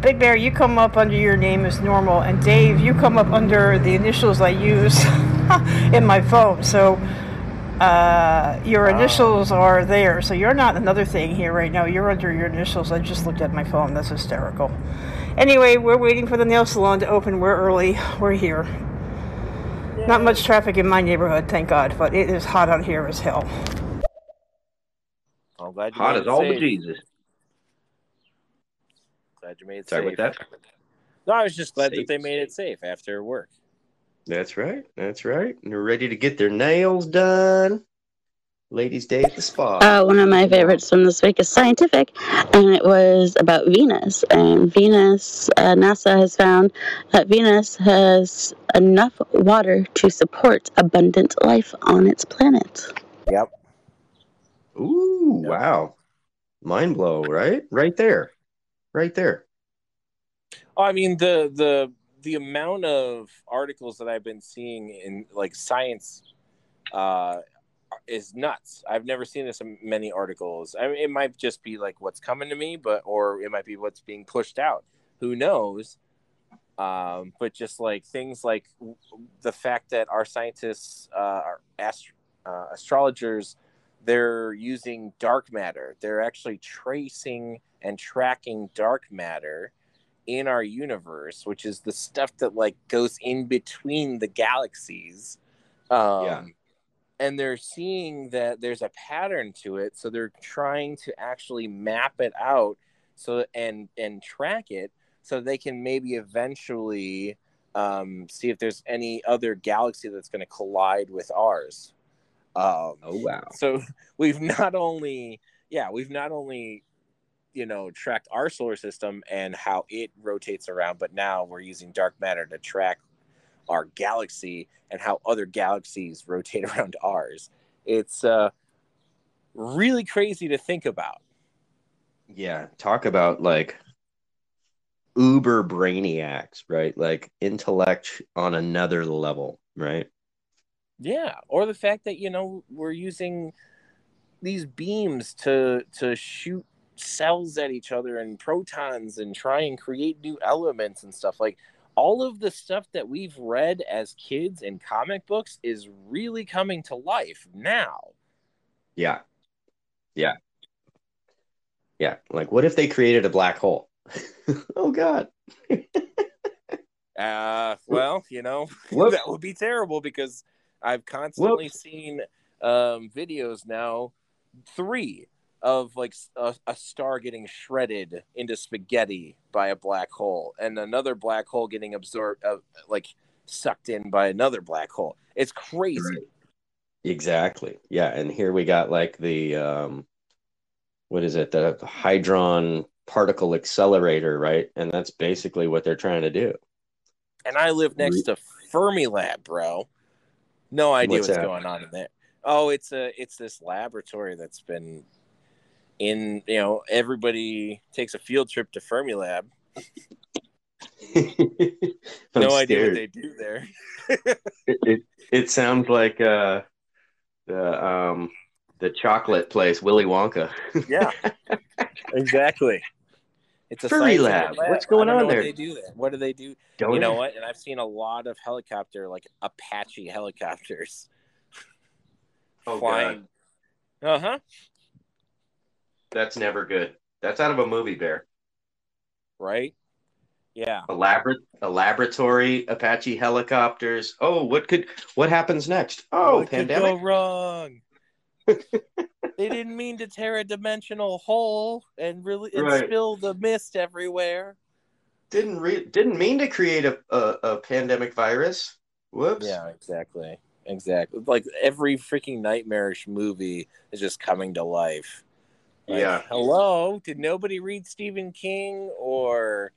Big Bear, you come up under your name as normal, and Dave, you come up under the initials I use in my phone. So uh, your initials are there. So you're not another thing here right now. You're under your initials. I just looked at my phone. That's hysterical. Anyway, we're waiting for the nail salon to open. We're early. We're here. Not much traffic in my neighborhood, thank God, but it is hot out here as hell. I'm glad you Hot made as it all safe. bejesus. Glad you made it Sorry safe. about that. No, I was just glad Safe, that they made it safe. safe after work. That's right. That's right. And they're ready to get their nails done. Ladies' Day at the spa. Uh, one of my favorites from this week is scientific, and it was about Venus. And Venus, uh, NASA has found that Venus has enough water to support abundant life on its planet. Yep. Ooh, Yep. wow. Mind blow, right? Right there. Right there. Oh, I mean the the the amount of articles that I've been seeing in like science uh is nuts. I've never seen this in many articles. I mean, it might just be like what's coming to me, but or it might be what's being pushed out. Who knows? Um, but just like things like the fact that our scientists, uh, our ast- uh, astrologers, they're using dark matter. They're actually tracing and tracking dark matter in our universe, which is the stuff that like goes in between the galaxies. Um, Yeah. And they're seeing that there's a pattern to it, so they're trying to actually map it out, so and and track it, so they can maybe eventually um, see if there's any other galaxy that's going to collide with ours. Um, Oh, wow. so we've not only yeah we've not only you know tracked our solar system and how it rotates around but now we're using dark matter to track our galaxy and how other galaxies rotate around ours it's uh really crazy to think about Yeah. Talk about like uber brainiacs, right? Like intellect on another level, right? yeah or the fact that you know we're using these beams to to shoot cells at each other and protons and try and create new elements and stuff like all of the stuff that we've read as kids in comic books is really coming to life now. Yeah. Yeah. Yeah. Like, what if they created a black hole? oh, God. Uh, well, you know, Whoop. that would be terrible because I've constantly seen um, videos now, three of like a star getting shredded into spaghetti by a black hole, and another black hole getting absorbed, uh, like sucked in by another black hole. It's crazy. Right. Exactly. Yeah. And here we got like the, um, what is it? The Hadron particle accelerator, right? And that's basically what they're trying to do. And I live next to Fermilab, bro. No idea What's what's, going on in there. Oh, it's a it's this laboratory that's been in. You know, everybody takes a field trip to Fermilab. No idea what they do there. it, it it sounds like uh the um the chocolate place Willy Wonka. Yeah, exactly. It's a Furry scientific lab. What's going on there? What they do there? What do they do? Don't you know what? And I've seen a lot of helicopter, like Apache helicopters, Oh, flying. Uh huh. That's never good. That's out of a movie, Bear. Right. Yeah. A, labor- a laboratory, Apache helicopters. Oh, what could what happens next? Oh, What could pandemic. go wrong? they didn't mean to tear a dimensional hole and really and Right. spill the mist everywhere. Didn't re- didn't mean to create a, a, a pandemic virus. Whoops. Yeah, exactly. Exactly. Like every freaking nightmarish movie is just coming to life. Like, Yeah. Hello? Did nobody read Stephen King or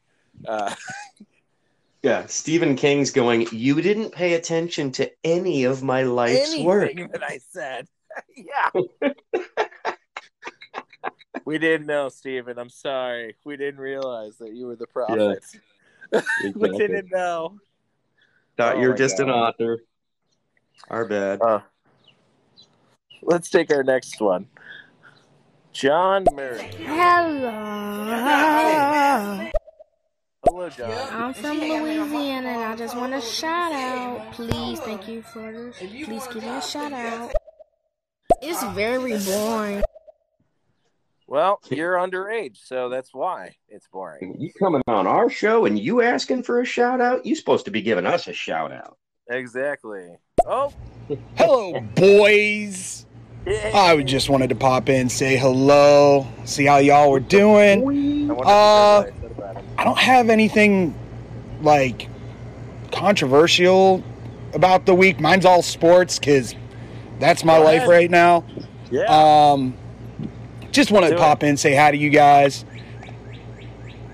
uh Yeah. Stephen King's going, You didn't pay attention to any of my life's anything work. that I said? yeah. we didn't know, Stephen. I'm sorry. We didn't realize that you were the prophet. we Exactly. didn't know. Thought Oh you were my just an author. Our bad. Uh, let's take our next one. John Murray. Hello. Hello, John. I'm from Louisiana and I just want a shout out. Please, thank you for this. Please give me a shout out. It's very boring. Well, you're underage, so that's why it's boring. You coming on our show and you asking for a shout out? You supposed to be giving us a shout out. Exactly. Oh, Hello, boys. I just wanted to pop in, say hello, see how y'all were doing. I Uh, you heard what I said about him. I don't have anything like controversial about the week. Mine's all sports because that's my life right now. Yeah. Um, just wanted to pop in, say hi to you guys.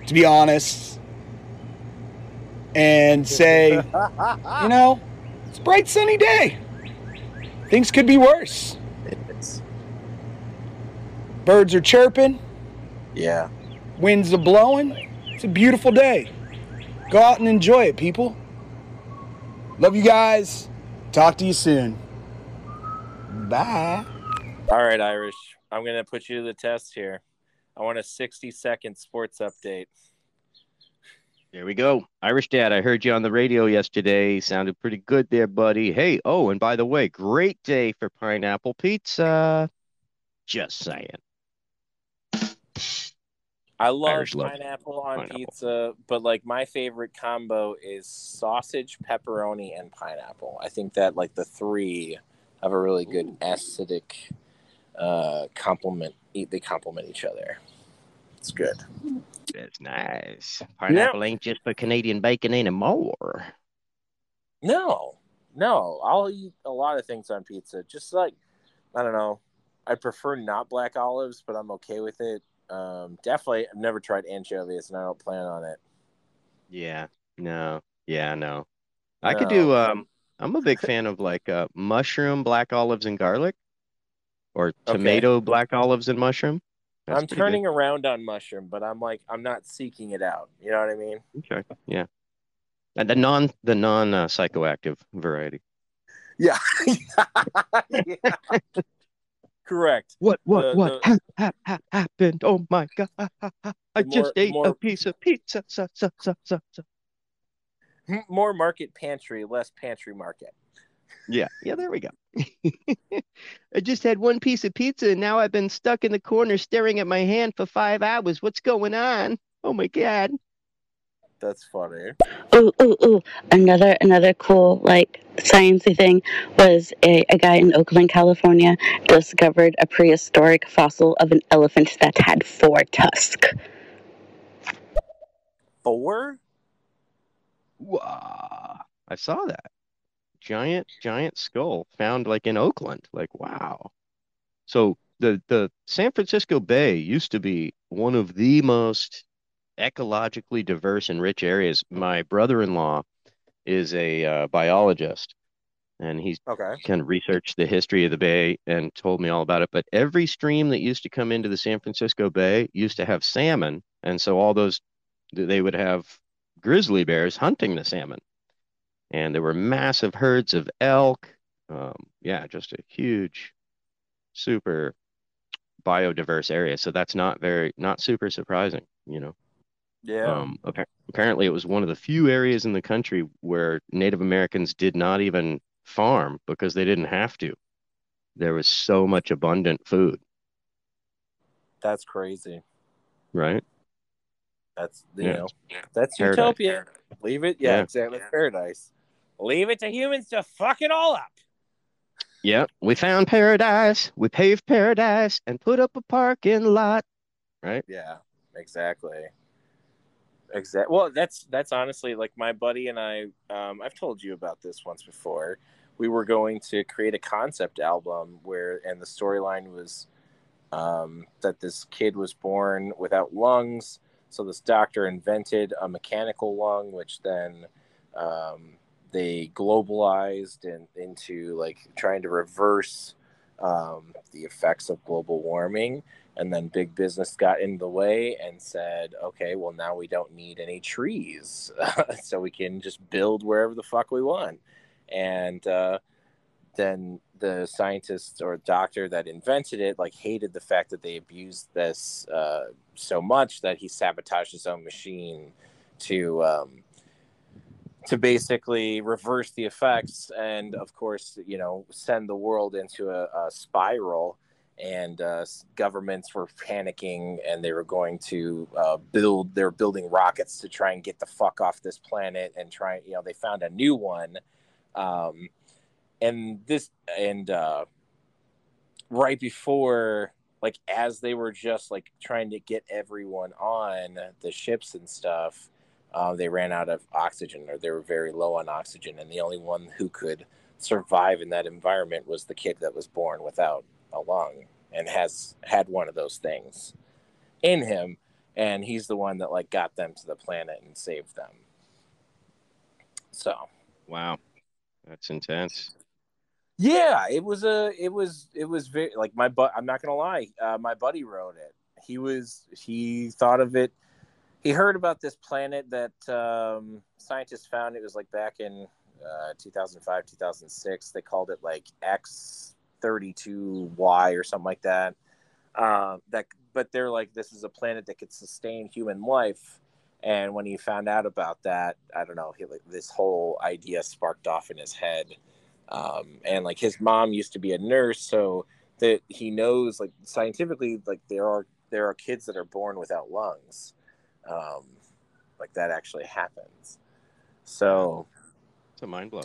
To be honest, and say, you know, it's a bright sunny day. Things could be worse. It's- Birds are chirping, yeah. winds are blowing. It's a beautiful day. Go out and enjoy it, people. Love you guys. Talk to you soon. Bye. All right, Irish. I'm going to put you to the test here. I want a 60 second sports update. There we go. Irish Dad, I heard you on the radio yesterday. Sounded pretty good there, buddy. Hey, oh, and by the way, great day for pineapple pizza. Just saying. I love Irish love pineapple on pineapple. pizza, but like my favorite combo is sausage, pepperoni, and pineapple. I think that like the three have a really good acidic uh, complement. They complement each other. It's good. That's nice. Pineapple ain't just for Canadian bacon anymore. No, no, I'll eat a lot of things on pizza. Just like I don't know, I prefer not black olives, but I'm okay with it. Um, definitely, I've never tried anchovies, and I don't plan on it. Yeah. No. Yeah, no. I could do um I'm a big fan of like uh mushroom, black olives and garlic or tomato, black olives and mushroom. That's I'm pretty good. turning around on mushroom, but I'm like I'm not seeking it out. You know what I mean? Okay. Yeah. And the non the non uh, psychoactive variety. Yeah. Yeah. Correct. What what The- what the- ha, ha, ha, happened? Oh my god. I just more- ate more- a piece of pizza. More market pantry, less pantry market. Yeah, yeah, there we go. I just had one piece of pizza and now I've been stuck in the corner staring at my hand for five hours. What's going on? Oh my god. That's funny. Ooh, ooh, ooh. Another another cool like sciencey thing was a, a guy in Oakland, California discovered a prehistoric fossil of an elephant that had four tusks. Four? Wow. I saw that. Giant, giant skull found like in Oakland. Like, wow. So the the San Francisco Bay used to be one of the most ecologically diverse and rich areas. My brother-in-law is a uh, biologist, and he's Okay. kind of researched the history of the bay and told me all about it. But every stream that used to come into the San Francisco Bay used to have salmon, and so all those they would have grizzly bears hunting the salmon, and there were massive herds of elk. Um, yeah, just a huge, super biodiverse area. So that's not very not super surprising, you know. Yeah. Um, apparently, it was one of the few areas in the country where Native Americans did not even farm because they didn't have to. There was so much abundant food, That's crazy. right? That's you Yeah. know that's Paradise. utopia. Leave it. Yeah, Yeah. exactly. Paradise. Leave it to humans to fuck it all up. Yeah, we found paradise. We paved paradise and put up a parking lot, right? Yeah, exactly. Exactly. Well, that's that's honestly like my buddy and I. Um, I've told you about this once before. We were going to create a concept album where, and the storyline was um, that this kid was born without lungs. So this doctor invented a mechanical lung, which then um, they globalized and into like trying to reverse um, the effects of global warming. And then big business got in the way and said, okay, well, now we don't need any trees. so we can just build wherever the fuck we want. And uh, then the scientist or doctor that invented it like hated the fact that they abused this uh, so much that he sabotaged his own machine to um, to basically reverse the effects and of course you know send the world into a, a spiral and uh, governments were panicking and they were going to uh, build they were building rockets to try and get the fuck off this planet and try you know they found a new one um, and this and uh, right before like as they were just like trying to get everyone on the ships and stuff uh, they ran out of oxygen or they were very low on oxygen and the only one who could survive in that environment was the kid that was born without a lung and has had one of those things in him and he's the one that like got them to the planet and saved them. So. Wow, that's intense. yeah it was a it was it was very like my but i'm not gonna lie uh, my buddy wrote it. He was he thought of it he heard about this planet that um, scientists found. It was like back in uh, 2005 2006 they called it like x32y or something like that. Uh, that but they're like this is a planet that could sustain human life. And when he found out about that i don't know he like this whole idea sparked off in his head. Um, and like his mom used to be a nurse so that he knows like scientifically like there are there are kids that are born without lungs. Um, like that actually happens. So It's a mind blow.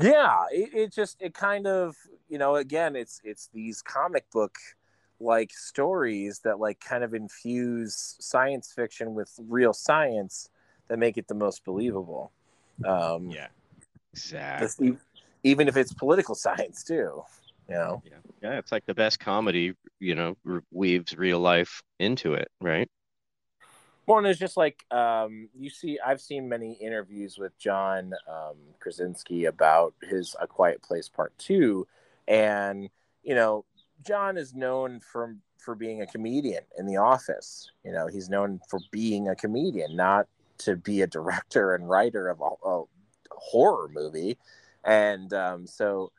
Yeah it, it just it kind of you know again it's it's these comic book like stories that like kind of infuse science fiction with real science that make it the most believable um Yeah, exactly. e- even if it's political science too you know Yeah, yeah, it's like the best comedy, you know, weaves real life into it, right? And it's just like um, you see, I've seen many interviews with John um, Krasinski about his A Quiet Place Part Two, and you know, John is known for for being a comedian in The Office. You know, he's known for being a comedian, not to be a director and writer of a, a horror movie. And um, so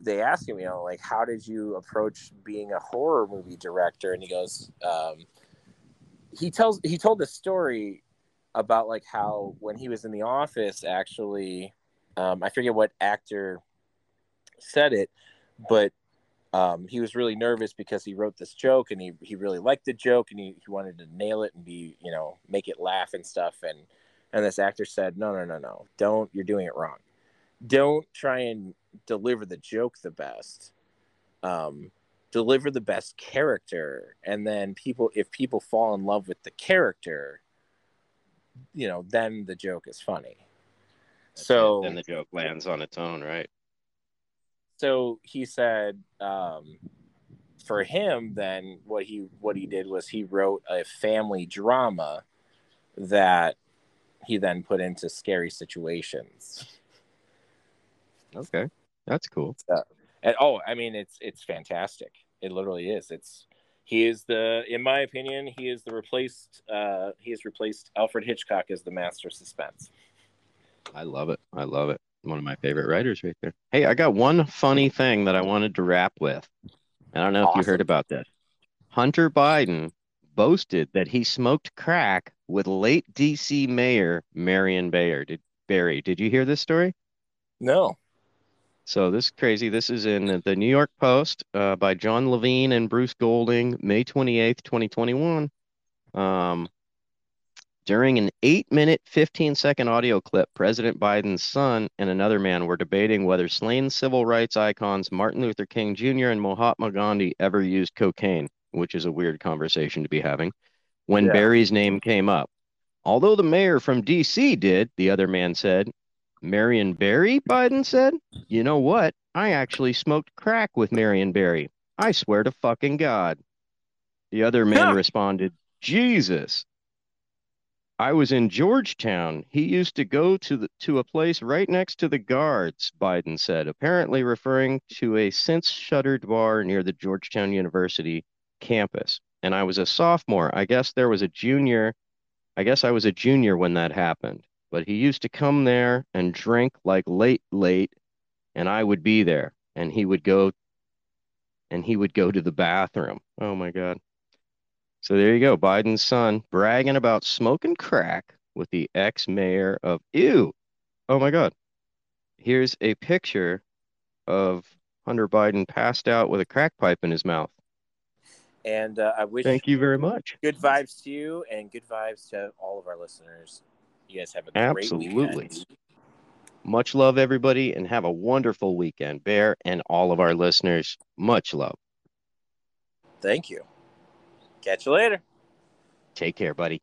they asked him, you know, like, how did you approach being a horror movie director? And he goes, um, he tells he told the story about like how when he was in the office, actually, um, I forget what actor said it, but um, he was really nervous because he wrote this joke and he, he really liked the joke and he, he wanted to nail it and be you know make it laugh and stuff. And and this actor said no no no no. Don't you're doing it wrong. Don't try and deliver the joke the best. Um, deliver the best character and then people if people fall in love with the character you know then the joke is funny so then the joke lands on its own, right? so he said um, for him then what he what he did was he wrote a family drama that he then put into scary situations Okay, that's cool. So, and oh i mean it's it's fantastic it literally is it's he is the in my opinion he is the replaced uh he has replaced alfred hitchcock as the master of suspense I love it. I love it. One of my favorite writers right there. Hey, I got one funny thing that I wanted to wrap with. I don't know if you heard about this. Hunter Biden boasted that he smoked crack with late DC Mayor Marion Bayer. Did Barry? Did you hear this story? no So this is crazy. This is in the New York Post uh, by Jon Levine and Bruce Golding, May 28th, 2021. Um, during an eight minute, 15 second audio clip, President Biden's son and another man were debating whether slain civil rights icons Martin Luther King Jr. and Mahatma Gandhi ever used cocaine, which is a weird conversation to be having, when Yeah. Barry's name came up. Although the mayor from DC did, the other man said, Marion Barry, Biden said, you know what? I actually smoked crack with Marion Barry. I swear to fucking God. The other man Huh. responded, Jesus. I was in Georgetown. He used to go to the to a place right next to the guards, Biden said, apparently referring to a since shuttered bar near the Georgetown University campus. And I was a sophomore. I guess there was a junior. I guess I was a junior when that happened. But he used to come there and drink like late, late, and I would be there. And he would go and he would go to the bathroom. Oh my God. So there you go. Biden's son bragging about smoking crack with the ex-mayor of Ew. Oh my God. Here's a picture of Hunter Biden passed out with a crack pipe in his mouth. and uh, i wish Thank you very much. good vibes to you and good vibes to all of our listeners you guys have a great Absolutely. Much love, everybody, and have a wonderful weekend. Bear and all of our listeners, much love. thank you catch you later Take care, buddy.